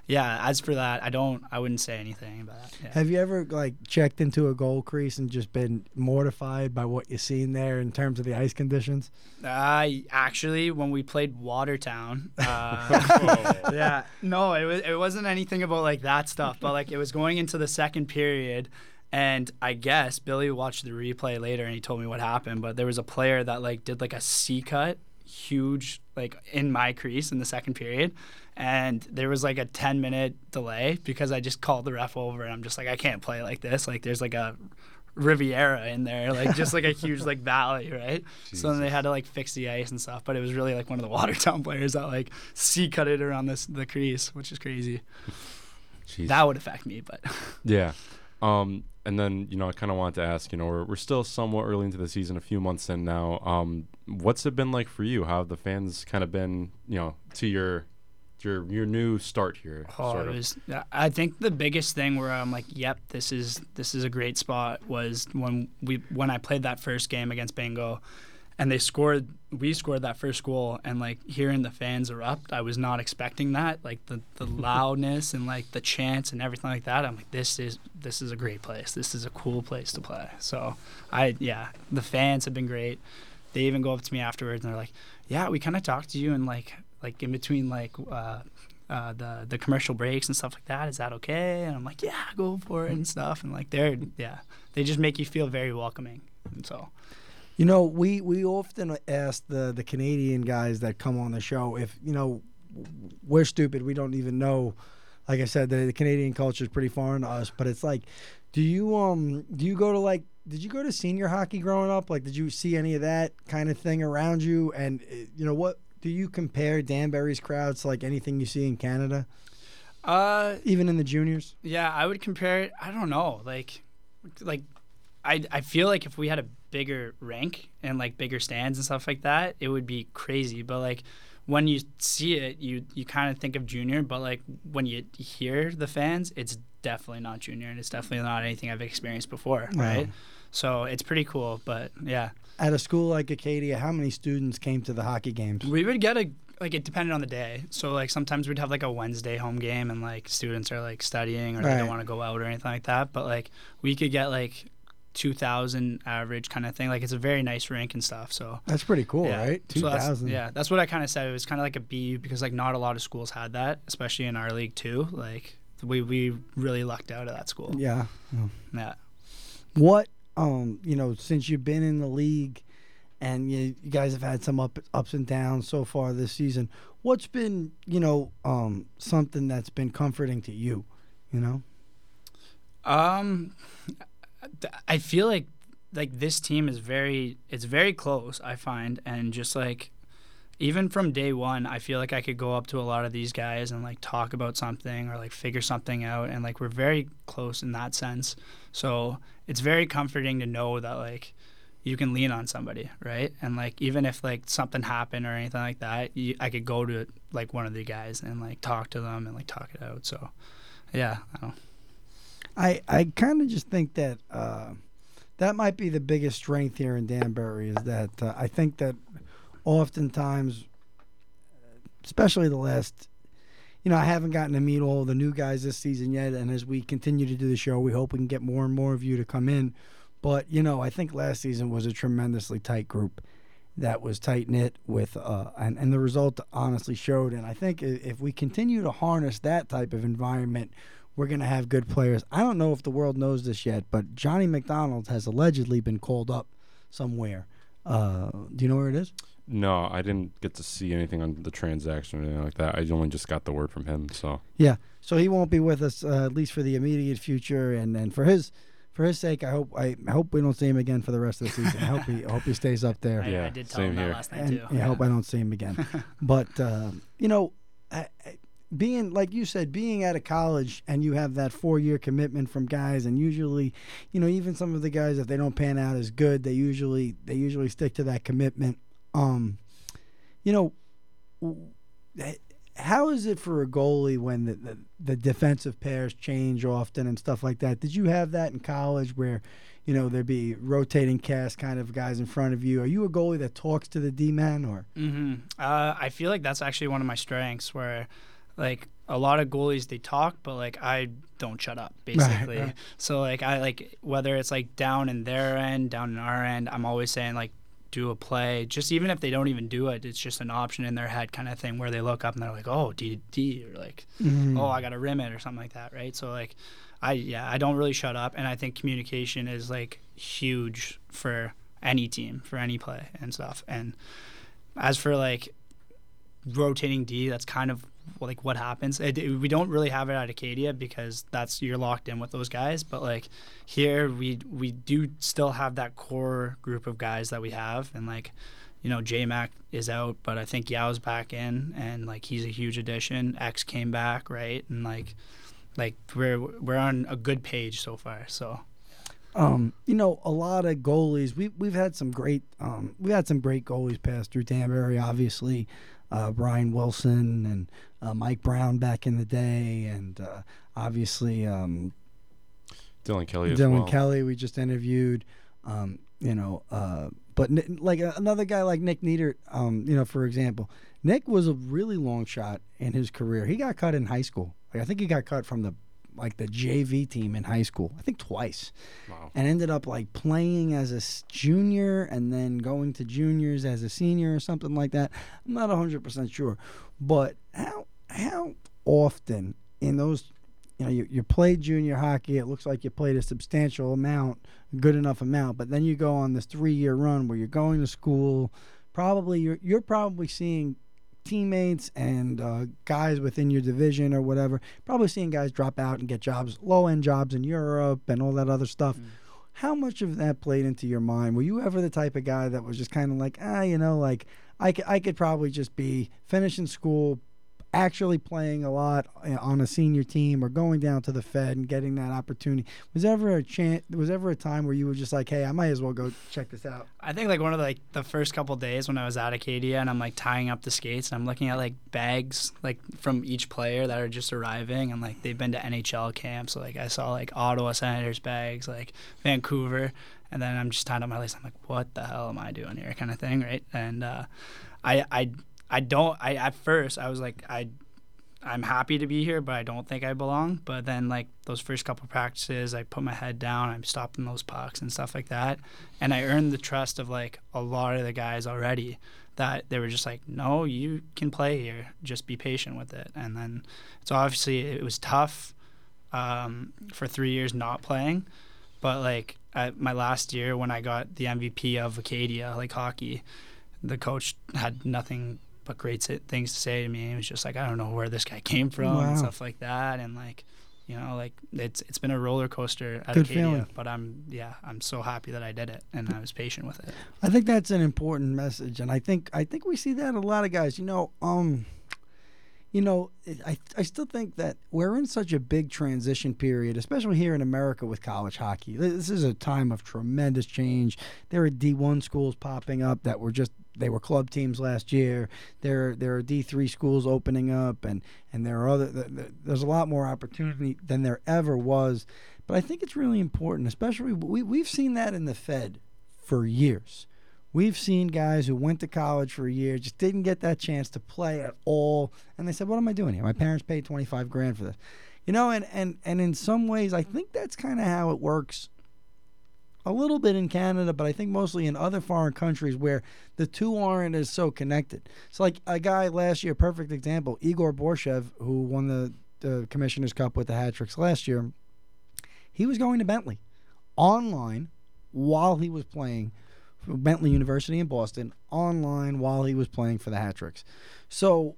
yeah, as for that, I don't. I wouldn't say anything about that. Yeah. Have you ever like checked into a goal crease and just been mortified by what you've seen there in terms of the ice conditions? I actually, when we played Watertown, uh, yeah, no, it was it wasn't anything about like that stuff, but like it was going into the second period, and I guess Billy watched the replay later and he told me what happened. But there was a player that like did like a C cut, huge like in my crease in the second period, and there was like a ten minute delay because I just called the ref over and I'm just like I can't play like this. Like there's like a Riviera in there, like just like a huge like valley, right? So then they had to like fix the ice and stuff, but it was really like one of the Watertown players that like C cut it around this the crease, which is crazy. Jeez. That would affect me, but Yeah. Um, and then, you know, I kind of wanted to ask, you know, we're, we're still somewhat early into the season, a few months in now. Um, what's it been like for you? How have the fans kind of been, you know, to your your your new start here? oh, sort it of. was. I think the biggest thing where I'm like, yep, this is this is a great spot was when we when I played that first game against Bingo, and they scored. We scored that first goal, and like hearing the fans erupt, I was not expecting that. Like the the loudness and like the chants and everything like that. I'm like, this is this is a great place. This is a cool place to play. So I yeah, the fans have been great. They even go up to me afterwards and they're like, yeah, we kind of talked to you and like like in between like. Uh, uh, the the commercial breaks and stuff like that. Is that okay? And I'm like, yeah, go for it and stuff. And like they're yeah, they just make you feel very welcoming. And so You know, we we often ask the the Canadian guys that come on the show if you know we're stupid. We don't even know. Like I said, the, the Canadian culture is pretty foreign to us. But it's like, do you um do you go to like did you go to senior hockey growing up? Like, did you see any of that kind of thing around you? And uh, you know what? Do you compare Danbury's crowds to like anything you see in Canada, uh even in the juniors? yeah, I would compare it. I don't know, like like I I feel like if we had a bigger rank and like bigger stands and stuff like that, it would be crazy. But like when you see it, you you kind of think of junior, but like when you hear the fans, it's definitely not junior, and it's definitely not anything I've experienced before, Wow. right? So it's pretty cool, but yeah, At a school like Acadia, how many students came to the hockey games? we would get a like it depended on the day. So like sometimes we'd have like a Wednesday home game, and like students are like studying or they don't want to go out or anything like that. But like we could get like two thousand average kind of thing. Like it's a very nice rink and stuff. So That's pretty cool, yeah. right? So that's- yeah, that's what I kind of said. It was kind of like a a B because like not a lot of schools had that, especially in our league too. Like we we really lucked out at that school. Yeah. Yeah. What um you know since you've been in the league and you, you guys have had some up, ups and downs so far this season what's been you know um something that's been comforting to you you know Um, I feel like like this team is very it's very close. I find and just like even from day one, I feel like I could go up to a lot of these guys and like talk about something or like figure something out, and like we're very close in that sense. So it's very comforting to know that like you can lean on somebody, right? And like even if like something happened or anything like that, you, I could go to like one of the guys and like talk to them and like talk it out. So yeah, I don't. i i kind of just think that uh that might be the biggest strength here in danbury is that uh, i think that oftentimes especially the last you know, I haven't gotten to meet all the new guys this season yet, and as we continue to do the show, we hope we can get more and more of you to come in. But you know, I think last season was a tremendously tight group that was tight knit with, uh, and and the result honestly showed. And I think if we continue to harness that type of environment, we're gonna have good players. I don't know if the world knows this yet, but Johnny McDonald has allegedly been called up somewhere. Uh, do you know where it is? No, I didn't get to see anything on the transaction or anything like that. I only just got the word from him. So Yeah. So he won't be with us uh, at least for the immediate future, and, and for his for his sake, I hope I hope we don't see him again for the rest of the season. I hope he I hope he stays up there. I, I Yeah, did tell same him that here. last night and too. yeah, I hope I don't see him again. but uh, you know, I, I, being like you said, being out of college and you have that four year commitment from guys, and usually, you know, even some of the guys if they don't pan out as good, they usually they usually stick to that commitment. Um, you know, how is it for a goalie when the, the, the defensive pairs change often and stuff like that? Did you have that in college where, you know, there'd be rotating cast kind of guys in front of you? Are you a goalie that talks to the D man or? hmm Uh, I feel like that's actually one of my strengths where, like, a lot of goalies they talk, but like I don't shut up basically. right. So like I like whether it's like down in their end, down in our end, I'm always saying like do a play. Just even if they don't even do it, it's just an option in their head kind of thing where they look up and they're like, oh D D or like mm-hmm. oh I got to rim it or something like that, right? So like I yeah I don't really shut up, and I think communication is like huge for any team for any play and stuff. And as for like rotating D, that's kind of like what happens. It, it- we don't really have it at Acadia because that's you're locked in with those guys. But like here, we we do still have that core group of guys that we have, and like you know J Mac is out, but I think Yao's back in, and like he's a huge addition. X came back, right, and like like we're we're on a good page so far. So Um, you know, a lot of goalies. We we've had some great. Um, we had some great goalies pass through Danbury. Obviously, uh, Brian Wilson and uh, Mike Brown back in the day, and uh, obviously um, Dylan Kelly Dylan well. Kelly. We just interviewed. Um, you know, uh, but like uh, another guy like Nick Nieder. Um, you know, for example, Nick was a really long shot in his career. He got cut in high school. Like I think he got cut from the like the JV team in high school. I think twice Wow. and ended up like playing as a junior and then going to juniors as a senior or something like that. I'm not 100% sure. But how how often in those you know you, you played junior hockey it looks like you played a substantial amount good enough amount but then you go on this 3 year run where you're going to school probably you're you're probably seeing teammates and uh, guys within your division or whatever probably seeing guys drop out and get jobs low end jobs in Europe and all that other stuff. How much of that played into your mind? Were you ever the type of guy that was just kind of like ah you know like I could, I could probably just be finishing school actually playing a lot uh, on a senior team or going down to the Fed and getting that opportunity. Was ever a chance? Was ever a time where you were just like, "Hey, I might as well go check this out"? I think like one of the, like the first couple days when I was at Acadia and I'm like tying up the skates and I'm looking at like bags like from each player that are just arriving and like they've been to NHL camps. So like I saw like Ottawa Senators bags, like Vancouver, and then I'm just tying up my lace. I'm like, what the hell am I doing here, kind of thing, right? And uh, I I I don't. I at first I was like I. I'm happy to be here, but I don't think I belong. But then, like those first couple practices, I put my head down. I'm stopping those pucks and stuff like that, and I earned the trust of like a lot of the guys already. That they were just like, no, you can play here. Just be patient with it. And then, so obviously it was tough um, for three years not playing, but like at my last year when I got the MVP of Acadia, like hockey, the coach had nothing but great things to say to me. He was just like, I don't know where this guy came from Wow. and stuff like that, and like, you know, like it's it's been a roller coaster at Good Acadia, feeling. but I'm yeah, I'm so happy that I did it and I was patient with it. I think that's an important message, and I think I think we see that a lot of guys. You know, um, you know, I I still think that we're in such a big transition period, especially here in America with college hockey. This is a time of tremendous change. There are D one schools popping up that were just they were club teams last year. There there are D three schools opening up, and and there are other. th- th- There's a lot more opportunity than there ever was. But I think it's really important, especially we we've seen that in the Fed for years. We've seen guys who went to college for a year, just didn't get that chance to play at all, and they said, "What am I doing here? My parents paid twenty five grand for this." You know, and and and in some ways, I think that's kind of how it works. A little bit in Canada, but I think mostly in other foreign countries where the two aren't as so connected. So, like a guy last year, perfect example, Igor Borshev, who won the, Commissioner's Cup with the hat tricks last year. He was going to Bentley online while he was playing for Bentley University in Boston, online while he was playing for the hat tricks. So,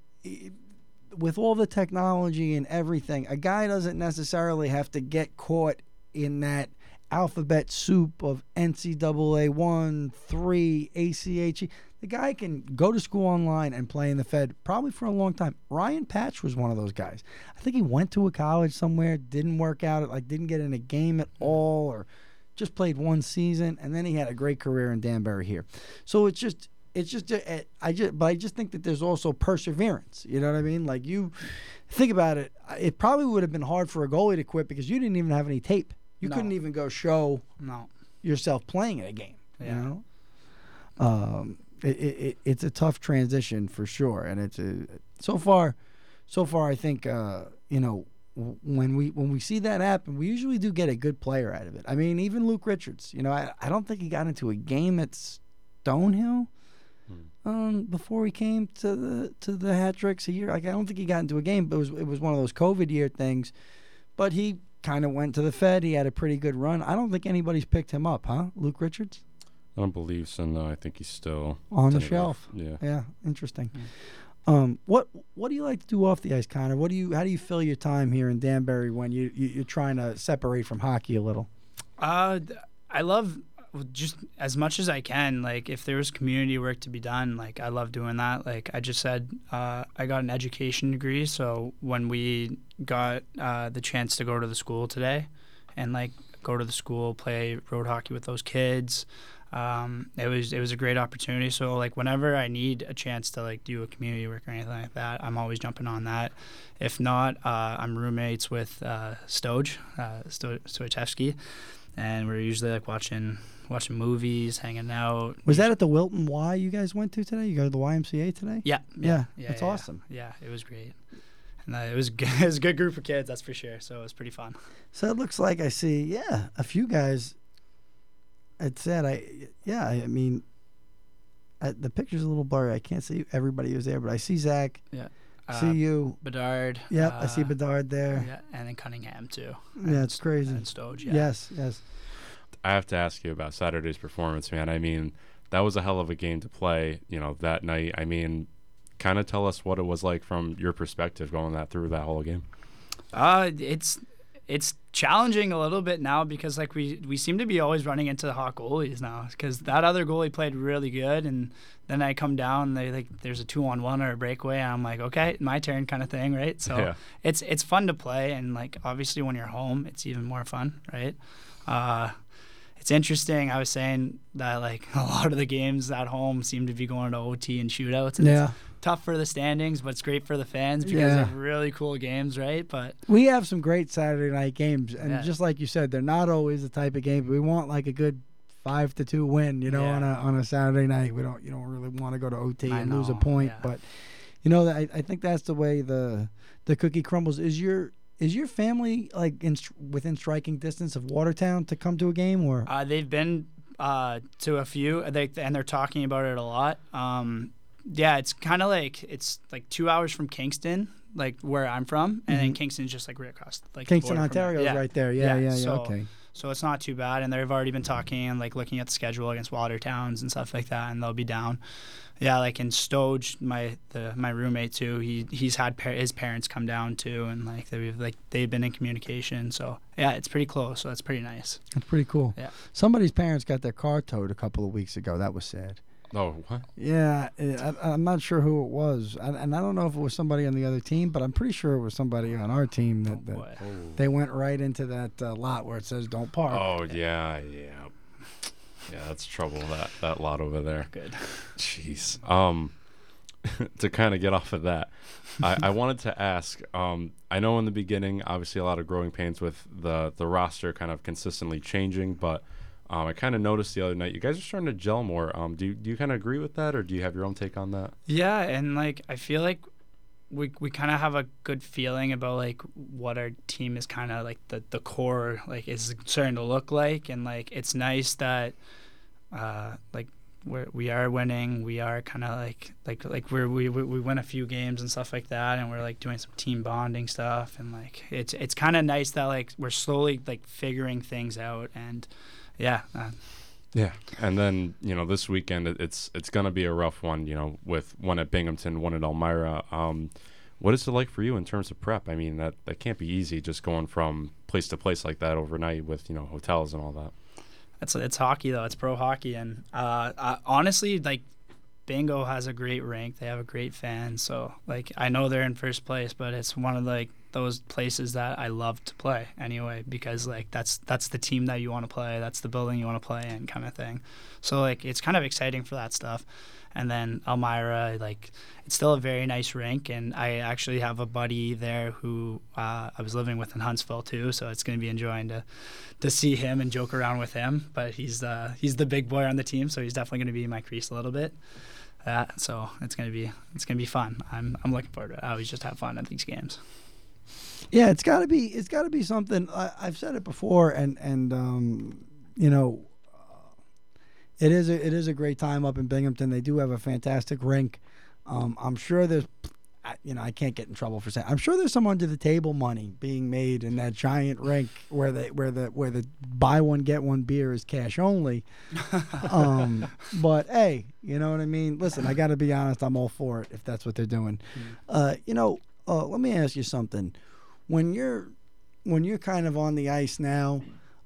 with all the technology and everything, a guy doesn't necessarily have to get caught in that alphabet soup of NCAA one, three, ACHA. The guy can go to school online and play in the Fed probably for a long time. Ryan Patch was one of those guys. I think he went to a college somewhere, didn't work out, like didn't get in a game at all, or just played one season, and then he had a great career in Danbury here. So it's just it's just uh, I just but I just think that there's also perseverance. You know what I mean? Like you think about it, it probably would have been hard for a goalie to quit because you didn't even have any tape. You No. couldn't even go show No. yourself playing in a game. You know, um, it, it, it, it's a tough transition for sure, and it's a, so far, so far I think uh, you know when we when we see that happen, we usually do get a good player out of it. I mean, even Luke Richards, you know, I, I don't think he got into a game at Stonehill um, before he came to the to the hat tricks a year. Like I don't think he got into a game, but it was it was one of those COVID year things. But he kind of went to the Fed. He had a pretty good run. I don't think anybody's picked him up, huh? Luke Richards I don't believe so. No, I think he's still on the shelf. Yeah. Yeah, interesting. Um, what what do you like to do off the ice, Conor? What do you how do you fill your time here in Danbury when you, you you're trying to separate from hockey a little? Uh, I love just as much as I can. Like, if there was community work to be done, like I love doing that. Like I just said, uh, I got an education degree, so when we got uh, the chance to go to the school today, and like go to the school, play road hockey with those kids. Um, it was it was a great opportunity. So like whenever I need a chance to like do a community work or anything like that, I'm always jumping on that. If not, uh, I'm roommates with uh, Stoj, uh, Sto- And we're usually like watching watching movies, hanging out. Was that at the Wilton Y you guys went to today? You go to the YMCA today? Yeah, Yeah, yeah, that's yeah, awesome. Yeah, it was great, and uh, it was good, it was a good group of kids, that's for sure. So it was pretty fun. So it looks like I see, yeah, a few guys. It said, I, yeah, I mean, I, the picture's a little blurry. I can't see everybody who's there, but I see Zach. Yeah. I see Uh, you. Bedard. Yep, I see uh, Bedard there. Yeah, and then Cunningham too. Yeah, it's crazy. And Stoge, yeah. Yes, yes. I have to ask you about Saturday's performance, man. I mean, that was a hell of a game to play, you know, that night. I mean, kind of tell us what it was like from your perspective going that through that whole game. Uh, it's it's challenging a little bit now because like we we seem to be always running into the hot goalies now because that other goalie played really good and then I come down and they like there's a two on one or a breakaway and I'm like okay my turn kind of thing right so Yeah. it's it's fun to play and like obviously when you're home it's even more fun right uh it's interesting I was saying that like a lot of the games at home seem to be going to OT and shootouts and Yeah. Tough for the standings but it's great for the fans because Yeah. they're really cool games right but We have some great Saturday night games, and Yeah. just like you said, they're not always the type of game. But we want like a good five to two win, you know, Yeah. on a on a Saturday night. We don't you don't really want to go to OT I and lose a point, but you know, I, I think that's the way the the cookie crumbles. Is your is your family like in, within striking distance of Watertown to come to a game, or Uh, they've been uh, to a few, they, and they're talking about it a lot. Um, yeah, it's kind of like it's like two hours from Kingston, like where I'm from, and then Kingston's just like right across, like Mm-hmm. Kingston. Ontario, Yeah. right there? Yeah, yeah, yeah. so, okay. So it's not too bad, and they've already been talking and like looking at the schedule against Watertowns and stuff like that, and they'll be down. Yeah, like in Stoge, my the my roommate too. He he's had par- his parents come down too, and like they've like they've been in communication. So yeah, it's pretty close. So that's pretty nice. That's pretty cool. Yeah. Somebody's parents got their car towed a couple of weeks ago. That was sad. Oh, what? Yeah, uh, I, I'm not sure who it was, and, and I don't know if it was somebody on the other team, but I'm pretty sure it was somebody on our team that, that Boy. they went right into that uh, lot where it says "Don't park." Oh, yeah, yeah. Yeah, that's trouble, that, that lot over there. Good. Jeez. Um, to kind of get off of that, I, I wanted to ask. Um, I know in the beginning, obviously, a lot of growing pains with the the roster kind of consistently changing, but um, I kind of noticed the other night you guys are starting to gel more. Um, do you, do you kind of agree with that, or do you have your own take on that? Yeah, and like I feel like we we kind of have a good feeling about like what our team is kind of like the the core like is starting to look like, and like it's nice that uh like we're, we are winning. We are kind of like like like we're, we we we win a few games and stuff like that, and we're like doing some team bonding stuff, and like it's it's kind of nice that like we're slowly like figuring things out, and yeah, uh, Yeah, and then you know this weekend it- it's it's gonna be a rough one. You know, with one at Binghamton, one at Elmira. Um, What is it like for you in terms of prep? I mean, that that can't be easy just going from place to place like that overnight with you know hotels and all that. It's it's hockey though. It's pro hockey, and uh, I, honestly, like Bingo has a great rank. They have a great fan. So like I know they're in first place, but it's one of like those places that I love to play anyway because like that's that's the team that you want to play. That's the building you want to play in, kind of thing. So like it's kind of exciting for that stuff. And then Elmira, like it's still a very nice rink, and I actually have a buddy there who uh, I was living with in Huntsville too, so it's going to be enjoying to to see him and joke around with him. But he's uh, he's the big boy on the team, so he's definitely going to be in my crease a little bit. Uh, so it's gonna be it's gonna be fun. I'm I'm looking forward to it. I always just have fun at these games. Yeah, it's got to be it's got to be something. I, I've said it before, and and um, you know, it is a, it is a great time up in Binghamton. They do have a fantastic rink. Um, I'm sure there's, you know, I can't get in trouble for saying. I'm sure there's some under the table money being made in that giant rink where they where the where the buy one get one beer is cash only. um, but hey, you know what I mean. Listen, I got to be honest. I'm all for it if that's what they're doing. Uh, you know, uh, let me ask you something. When you're when you're kind of on the ice now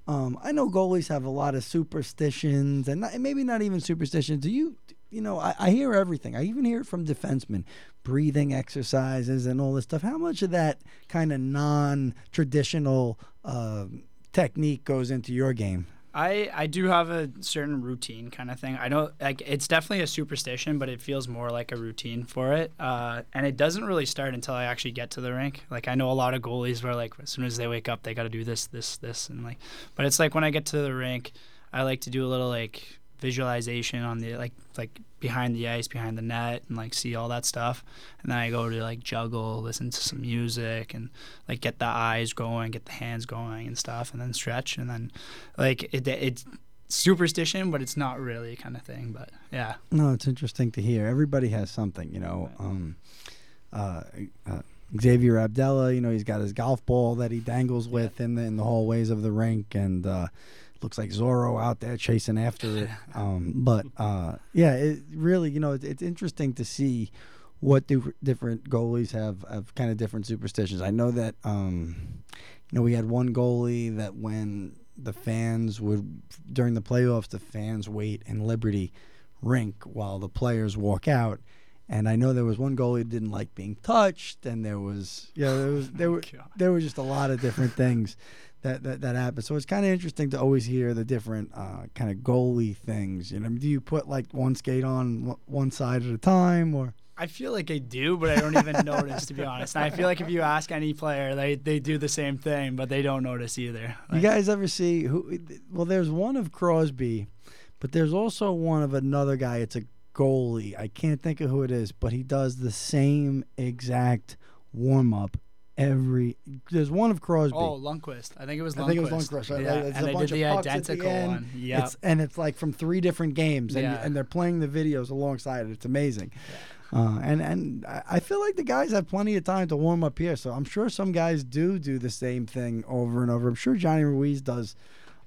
um, I know goalies have a lot of superstitions, and, not, and maybe not even superstitions. Do you, you know, I, I, hear everything. I even hear it from defensemen, breathing exercises and all this stuff. How much of that kind of non-traditional uh, technique goes into your game? I, I do have a certain routine kind of thing. I don't like it's definitely a superstition, but it feels more like a routine for it. Uh, and it doesn't really start until I actually get to the rink. Like I know a lot of goalies where like as soon as they wake up, they got to do this, this, this, and like. But it's like when I get to the rink, I like to do a little like visualization on the like like behind the ice, behind the net, and like see all that stuff. And then I go to like juggle, listen to some music, and like get the eyes going, get the hands going, and stuff, and then stretch, and then like it it's superstition, but it's not really kind of thing. But yeah. No, it's interesting to hear. Everybody has something, you know. Um, uh, uh, Xavier Abdella, you know, he's got his golf ball that he dangles with in the in the hallways of the rink, and uh, looks like Zorro out there chasing after it. Um, but uh, yeah, it really, you know, it's, it's interesting to see what do different goalies have have kind of different superstitions. I know that um, you know we had one goalie that when the fans would during the playoffs, the fans wait in Liberty rink while the players walk out. And I know there was one goalie didn't like being touched, and there was, yeah, you know, there was there were there were just a lot of different things that that, that happens. So it's kind of interesting to always hear the different uh, kind of goalie things. You know, do you put like one skate on one side at a time, or? I feel like I do, but I don't even notice to be honest. And I feel like if you ask any player, they they do the same thing, but they don't notice either. Like, you guys ever see who? Well, there's one of Crosby, but there's also one of another guy. It's a goalie. I can't think of who it is, but he does the same exact warm up every. There's one of Crosby. Oh, Lundqvist. I think it was. Lundqvist. I think it was Lundqvist. Right? Yeah, it's and a they bunch did the of identical the one. Yeah, and it's like from three different games, and, Yeah. and they're playing the videos alongside it. It's amazing. Uh, and and I feel like the guys have plenty of time to warm up here, so I'm sure some guys do do the same thing over and over. I'm sure Johnny Ruiz does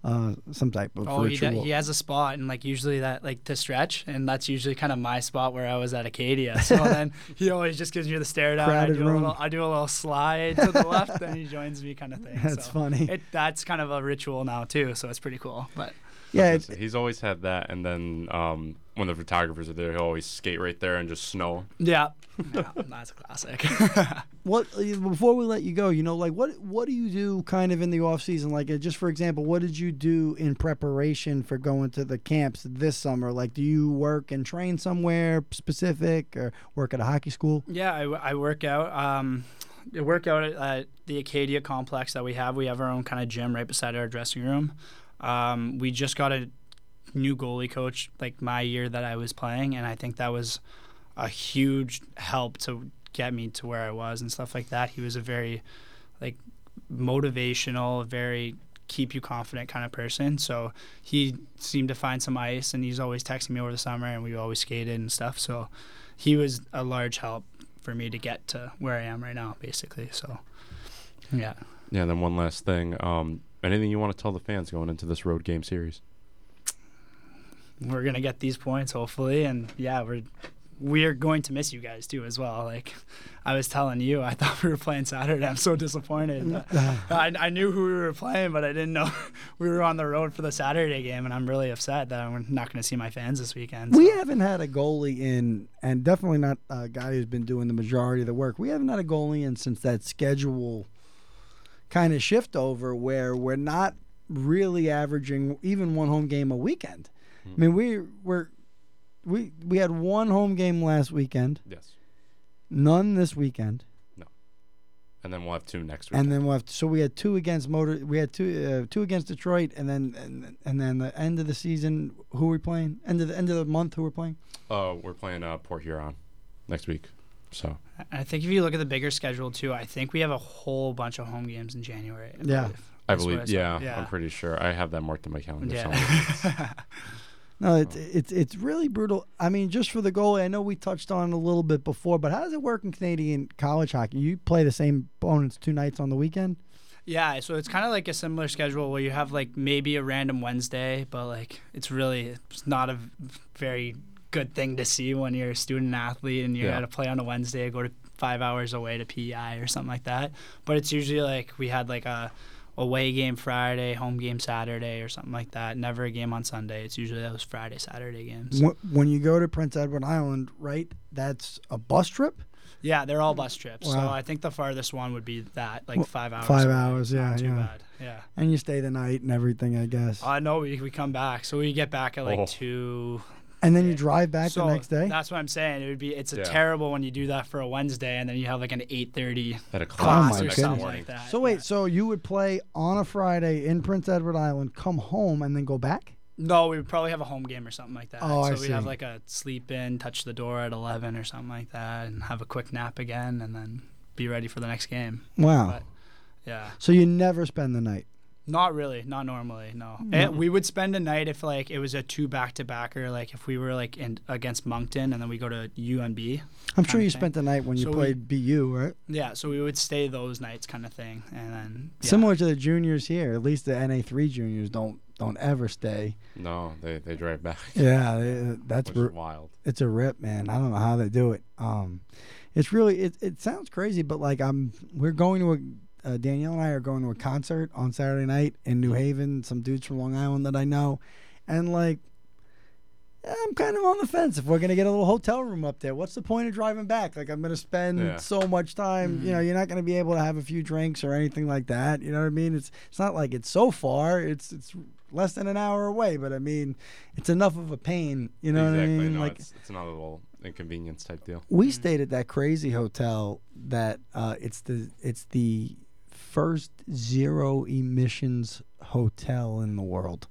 uh, some type of Oh, he, ritual. do, he has a spot, and like usually that like to stretch, and that's usually kind of my spot where I was at Acadia. So then he always just gives me the stare down. I Crowded do a little, I do a little slide to the left, then he joins me, kind of thing. That's So funny. It, that's kind of a ritual now too, so it's pretty cool. But yeah, it's, He's always had that, and then um, when the photographers are there, he'll always skate right there and just snow. yeah, yeah that's a classic. What before we let you go, you know, like what what do you do kind of in the off season? Like uh, just for example, what did you do in preparation for going to the camps this summer? Like, do you work and train somewhere specific, or work at a hockey school? Yeah, I, I work out. Um, I work out at, at the Acadia complex that we have. We have our own kind of gym right beside our dressing room. Um, we just got a new goalie coach like my year that I was playing, and I think that was a huge help to get me to where I was and stuff like that. He was a very like motivational, very keep you confident kind of person. So he seemed to find some ice, and he's always texting me over the summer, and we always skated and stuff. So he was a large help for me to get to where I am right now, basically. So yeah. Yeah. Then one last thing. Um, anything you want to tell the fans going into this road game series? We're gonna get these points hopefully, and yeah, we're we're going to miss you guys too as well. Like I was telling you, I thought we were playing Saturday. I'm so disappointed. Mm, uh, I, I knew who we were playing, but I didn't know we were on the road for the Saturday game, and I'm really upset that I'm not going to see my fans this weekend. We haven't had a goalie in, and definitely not a guy who's been doing the majority of the work. We haven't had a goalie in since that schedule kind of shift over where we're not really averaging even one home game a weekend. I mean, we we're we we had one home game last weekend, Yes. none this weekend, No. And then we'll have two next week. and then we'll have so we had two against Motor. We had two uh, two against Detroit, and then and, and then the end of the season. Who are we playing? End of the end of the month. Who we're playing? uh, we're playing uh, Port Huron next week. So I think if you look at the bigger schedule too, I think we have a whole bunch of home games in January. I Yeah. believe. I believe, saw. yeah, yeah. I'm pretty sure. I have that marked in my calendar somewhere. Yeah. No, it's it's it's really brutal. I mean, just for the goalie, I know we touched on a little bit before, but how does it work in Canadian college hockey? You play the same opponents two nights on the weekend. Yeah, so it's kind of like a similar schedule where you have like maybe a random Wednesday, but like it's really it's not a very good thing to see when you're a student athlete and you're Yeah. at a play on a Wednesday, go to five hours away to PEI or something like that. But it's usually like we had like a away game Friday, home game Saturday or something like that. Never a game on Sunday. It's usually those Friday, Saturday games. When you go to Prince Edward Island, right? That's a bus trip. Yeah, they're all bus trips. So I think the farthest one would be that, like five hours. five away. hours, Not yeah, too yeah. bad. Yeah. And you stay the night and everything, I guess. Uh, I know we, we come back, so we get back at like Oh. two. And then you drive back so the next day. That's what I'm saying. It would be it's a Yeah. terrible when you do that for a Wednesday and then you have like an 8:30 At a Oh class my or goodness. something like that. So wait, Yeah. so you would play on a Friday in Prince Edward Island, come home, and then go back? No, we would probably have a home game or something like that. Oh, so I we'd have like a sleep in, touch the door at 11 or something like that, and have a quick nap again, and then be ready for the next game. Wow. But- Yeah. so you never spend the night. Not really. Not normally. No. And we would spend a night if like it was a two back to backer, like if we were like in against Moncton and then we go to UNB. I'm sure you spent the night when you So we- played BU, right? Yeah, so we would stay those nights kind of thing, and then yeah. Similar to the juniors here. At least the NA3 juniors don't don't ever stay. No, they, they drive back. Yeah, they- that's which is r- wild. it's a rip, man. I don't know how they do it. Um, it's really it. It sounds crazy, but like I'm, we're going to a. Uh, Danielle and I are going to a concert on Saturday night in New Haven. Some dudes from Long Island that I know, and like, I'm kind of on the fence. If we're gonna get a little hotel room up there, what's the point of driving back? Like, I'm gonna spend Yeah. so much time. You know, you're not gonna be able to have a few drinks or anything like that. You know what I mean? It's it's not like it's so far. It's it's less than an hour away, but I mean, it's enough of a pain. You know exactly. what I mean? No, like. it's, it's a little inconvenience type deal. We stayed at that crazy hotel that uh, it's the it's the first zero emissions hotel in the world.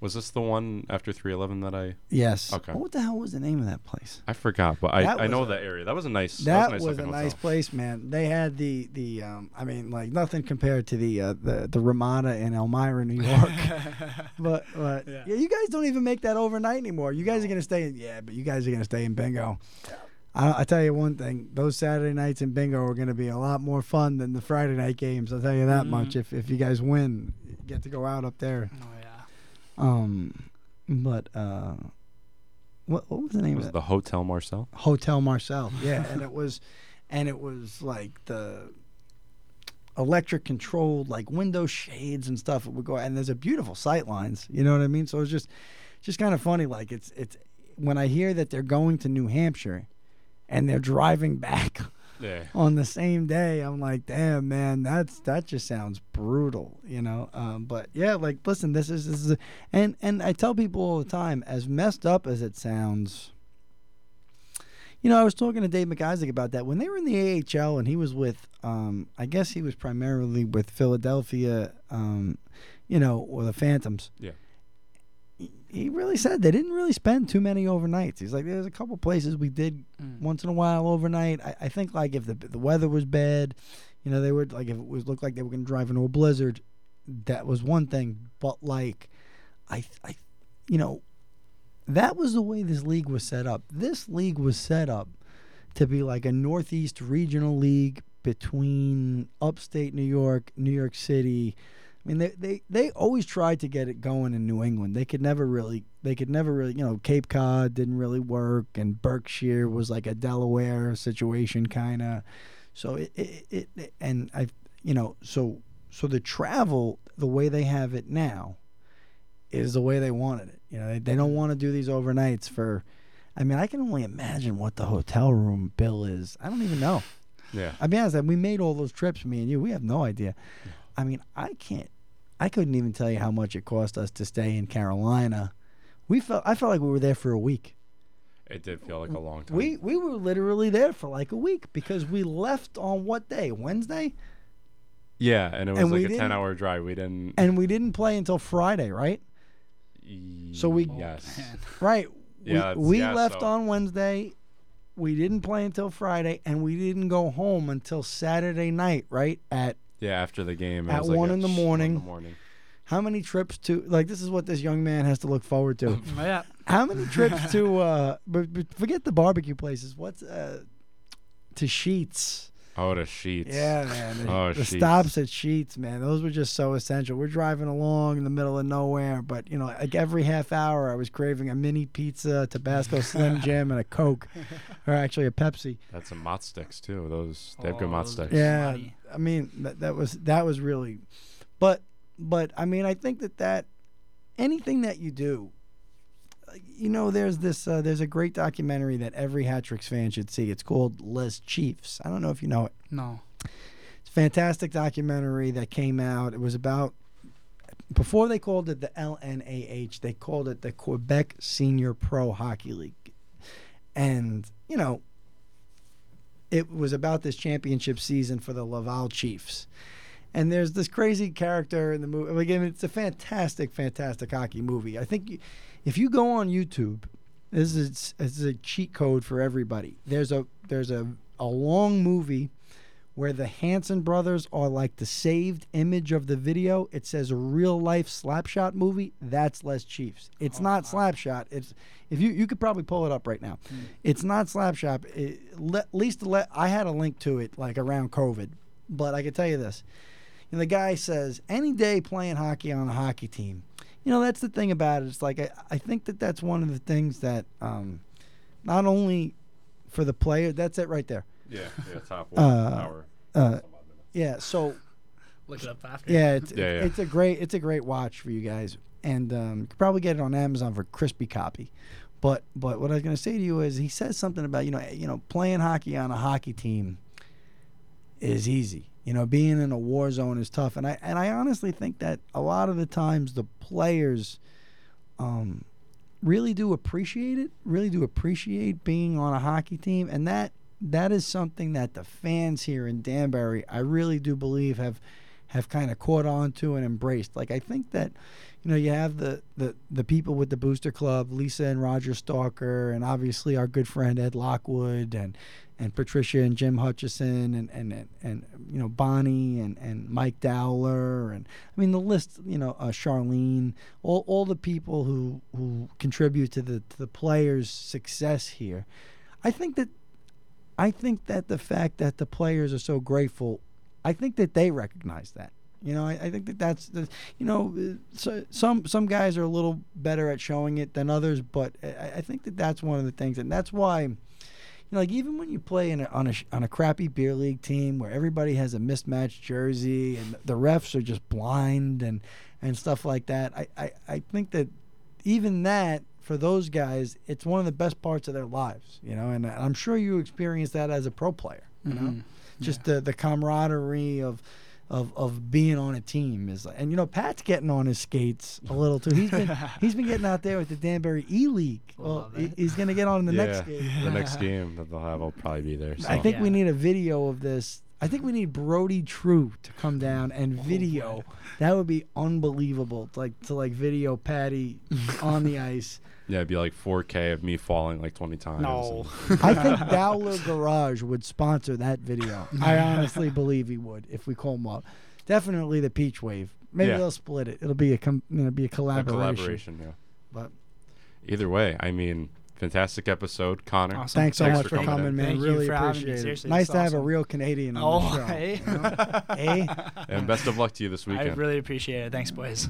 Was this the one after 311 that I Yes. Okay. What the hell was the name of that place? I forgot, but I, I know a- that area. That was a nice. That was, was, a a nice, nice place, man. They had the the um, I mean, like nothing compared to the uh, the the Ramada in Elmira, New York. but but yeah. Yeah. you guys don't even make that overnight anymore. You guys are gonna stay in yeah, but you guys are gonna stay in Bingo. I, I tell you one thing: those Saturday nights in Bingo are going to be a lot more fun than the Friday night games. I'll tell you that much. If if you guys win, you get to go out up there. Oh yeah. Um, but uh, what what was the name Was of it the Hotel Marcel? Hotel Marcel. Yeah, and it was, and it was like the electric controlled like window shades and stuff. It would go and there's a beautiful sight lines. You know what I mean? So it's just just kind of funny. Like it's it's when I hear that they're going to New Hampshire and they're driving back Yeah. on the same day. I'm like, damn, man, that's that just sounds brutal, you know. Um, but yeah, like, listen, this is this is, a, and and I tell people all the time, as messed up as it sounds. You know, I was talking to Dave McIsaac about that when they were in the AHL, and he was with, um, I guess he was primarily with Philadelphia, um, you know, or the Phantoms. Yeah. He- really said they didn't really spend too many overnights. He's like, there's a couple places we did mm. once in a while overnight. I, I think like if the the weather was bad, you know, they would like if it was looked like they were going to drive into a blizzard, that was one thing. But like, I I, you know, that was the way this league was set up. This league was set up to be like a Northeast regional league between upstate New York, New York City, I mean, they, they they always tried to get it going in New England. They could never really they could never really you know Cape Cod didn't really work, and Berkshire was like a Delaware situation kind of. So it, it, it it and I you know so so the travel the way they have it now is the way they wanted it. You know they, they don't want to do these overnights for. I mean, I can only imagine what the hotel room bill is. I don't even know. Yeah. I'll be honest, we made all those trips, me and you. We have no idea. I mean, I can't. I couldn't even tell you how much it cost us to stay in Carolina. We felt. I felt like we were there for a week. It did feel like a long time. We we were literally there for like a week because we left on what day? Wednesday, yeah, and it was and like a 10 hour drive. We didn't. and we didn't play until Friday, right? so we- Yes. Right. Yeah, we, we yeah, left so- on Wednesday. We didn't play until Friday, and we didn't go home until Saturday night. Right at Yeah, after the game. it At was like one in the sh- one morning. in the morning. how many trips to like this is what this young man has to look forward to. Yeah. How many trips to uh but, but forget the barbecue places. What's uh to Sheetz. Oh, the Sheetz. Yeah, man. The, Oh, the Sheetz. stops at Sheetz, man. Those were just so essential. We're driving along in the middle of nowhere, but you know, like every half hour I was craving a mini pizza, Tabasco Slim Jim and a Coke. Or actually a Pepsi. Had some mott sticks too. Those they have good Oh, mott those- sticks. Yeah. Money. I mean, that, that was that was really but but I mean, I think that that anything that you do you know, there's this. Uh, there's a great documentary that every Hat Tricks fan should see. It's called Les Chiefs. I don't know if you know it. No. It's a fantastic documentary that came out. It was about before they called it the LNAH. They called it the Quebec Senior Pro Hockey League, and you know, it was about this championship season for the Laval Chiefs. And there's this crazy character in the movie. Again, it's a fantastic, fantastic hockey movie. I think you, if you go on YouTube, this is this is a cheat code for everybody. There's a there's a a long movie where the Hanson brothers are like the saved image of the video. It says real life slapshot movie. That's Les Chiefs. It's oh, not slapshot. It's if you you could probably pull it up right now. Hmm. It's not slapshot. It, le, at least le, I had a link to it like around COVID, but I can tell you this. And the guy says any day playing hockey on a hockey team. You know that's the thing about it. It's like I, I think that that's one of the things that um, not only for the player. That's it right there. Yeah, yeah, top Uh, hour. Uh, yeah. So Look it up after. yeah, it's, Yeah, yeah. it's a great it's a great watch for you guys, and um, you could probably get it on Amazon for crispy copy. But but what I was gonna say to you is he says something about you know you know playing hockey on a hockey team is easy. You know, being in a war zone is tough, and I and I honestly think that a lot of the times the players, um, really do appreciate it. Really do appreciate being on a hockey team, and that that is something that the fans here in Danbury, I really do believe have have kind of caught on to and embraced. Like I think that, you know, you have the, the, the people with the Booster Club, Lisa and Roger Stalker, and obviously our good friend Ed Lockwood and and Patricia and Jim Hutchison and and, and, you know Bonnie and, and Mike Dowler and I mean the list you know uh, Charlene all, all the people who who contribute to the to the players success here. I think that I think that the fact that the players are so grateful I think that they recognize that. You know I, I think that that's the you know uh, so, some some guys are a little better at showing it than others but I, I think that that's one of the things and that's why know, like even when you play in a, on a on a crappy beer league team where everybody has a mismatched jersey and the refs are just blind and and stuff like that, I, I, I think that even that for those guys, it's one of the best parts of their lives, you know. And I'm sure you experienced that as a pro player, you know, Mhm. just the the camaraderie of. Of, of being on a team is and you know Pat's getting on his skates a little too. He's been he's been getting out there with the Danbury E League. Well, Love he- it. he's gonna get on in the yeah, next game. the next game that they'll have I'll probably be there. So. I think we need a video of this. I think we need Brody True to come down and video. that would be unbelievable. Like to like video Patty on the ice. Yeah, it'd be like 4K of me falling like 20 times. No. I think Dowler Garage would sponsor that video. I honestly believe he would if we call him up. Definitely the Peach Wave. Maybe Yeah. they'll split it. It'll be a com- you know, be a a collaboration. collaboration. Yeah. But Either way, I mean, fantastic episode, Conor. Awesome. Thanks so Thanks much for for coming coming, in. man. Thank you really for having me. appreciate it. Seriously, Nice this to is have a awesome. real Canadian on Oh, the show. hey. you know? Eh? And best of luck to you this week. I weekend. really appreciate it. Thanks, boys.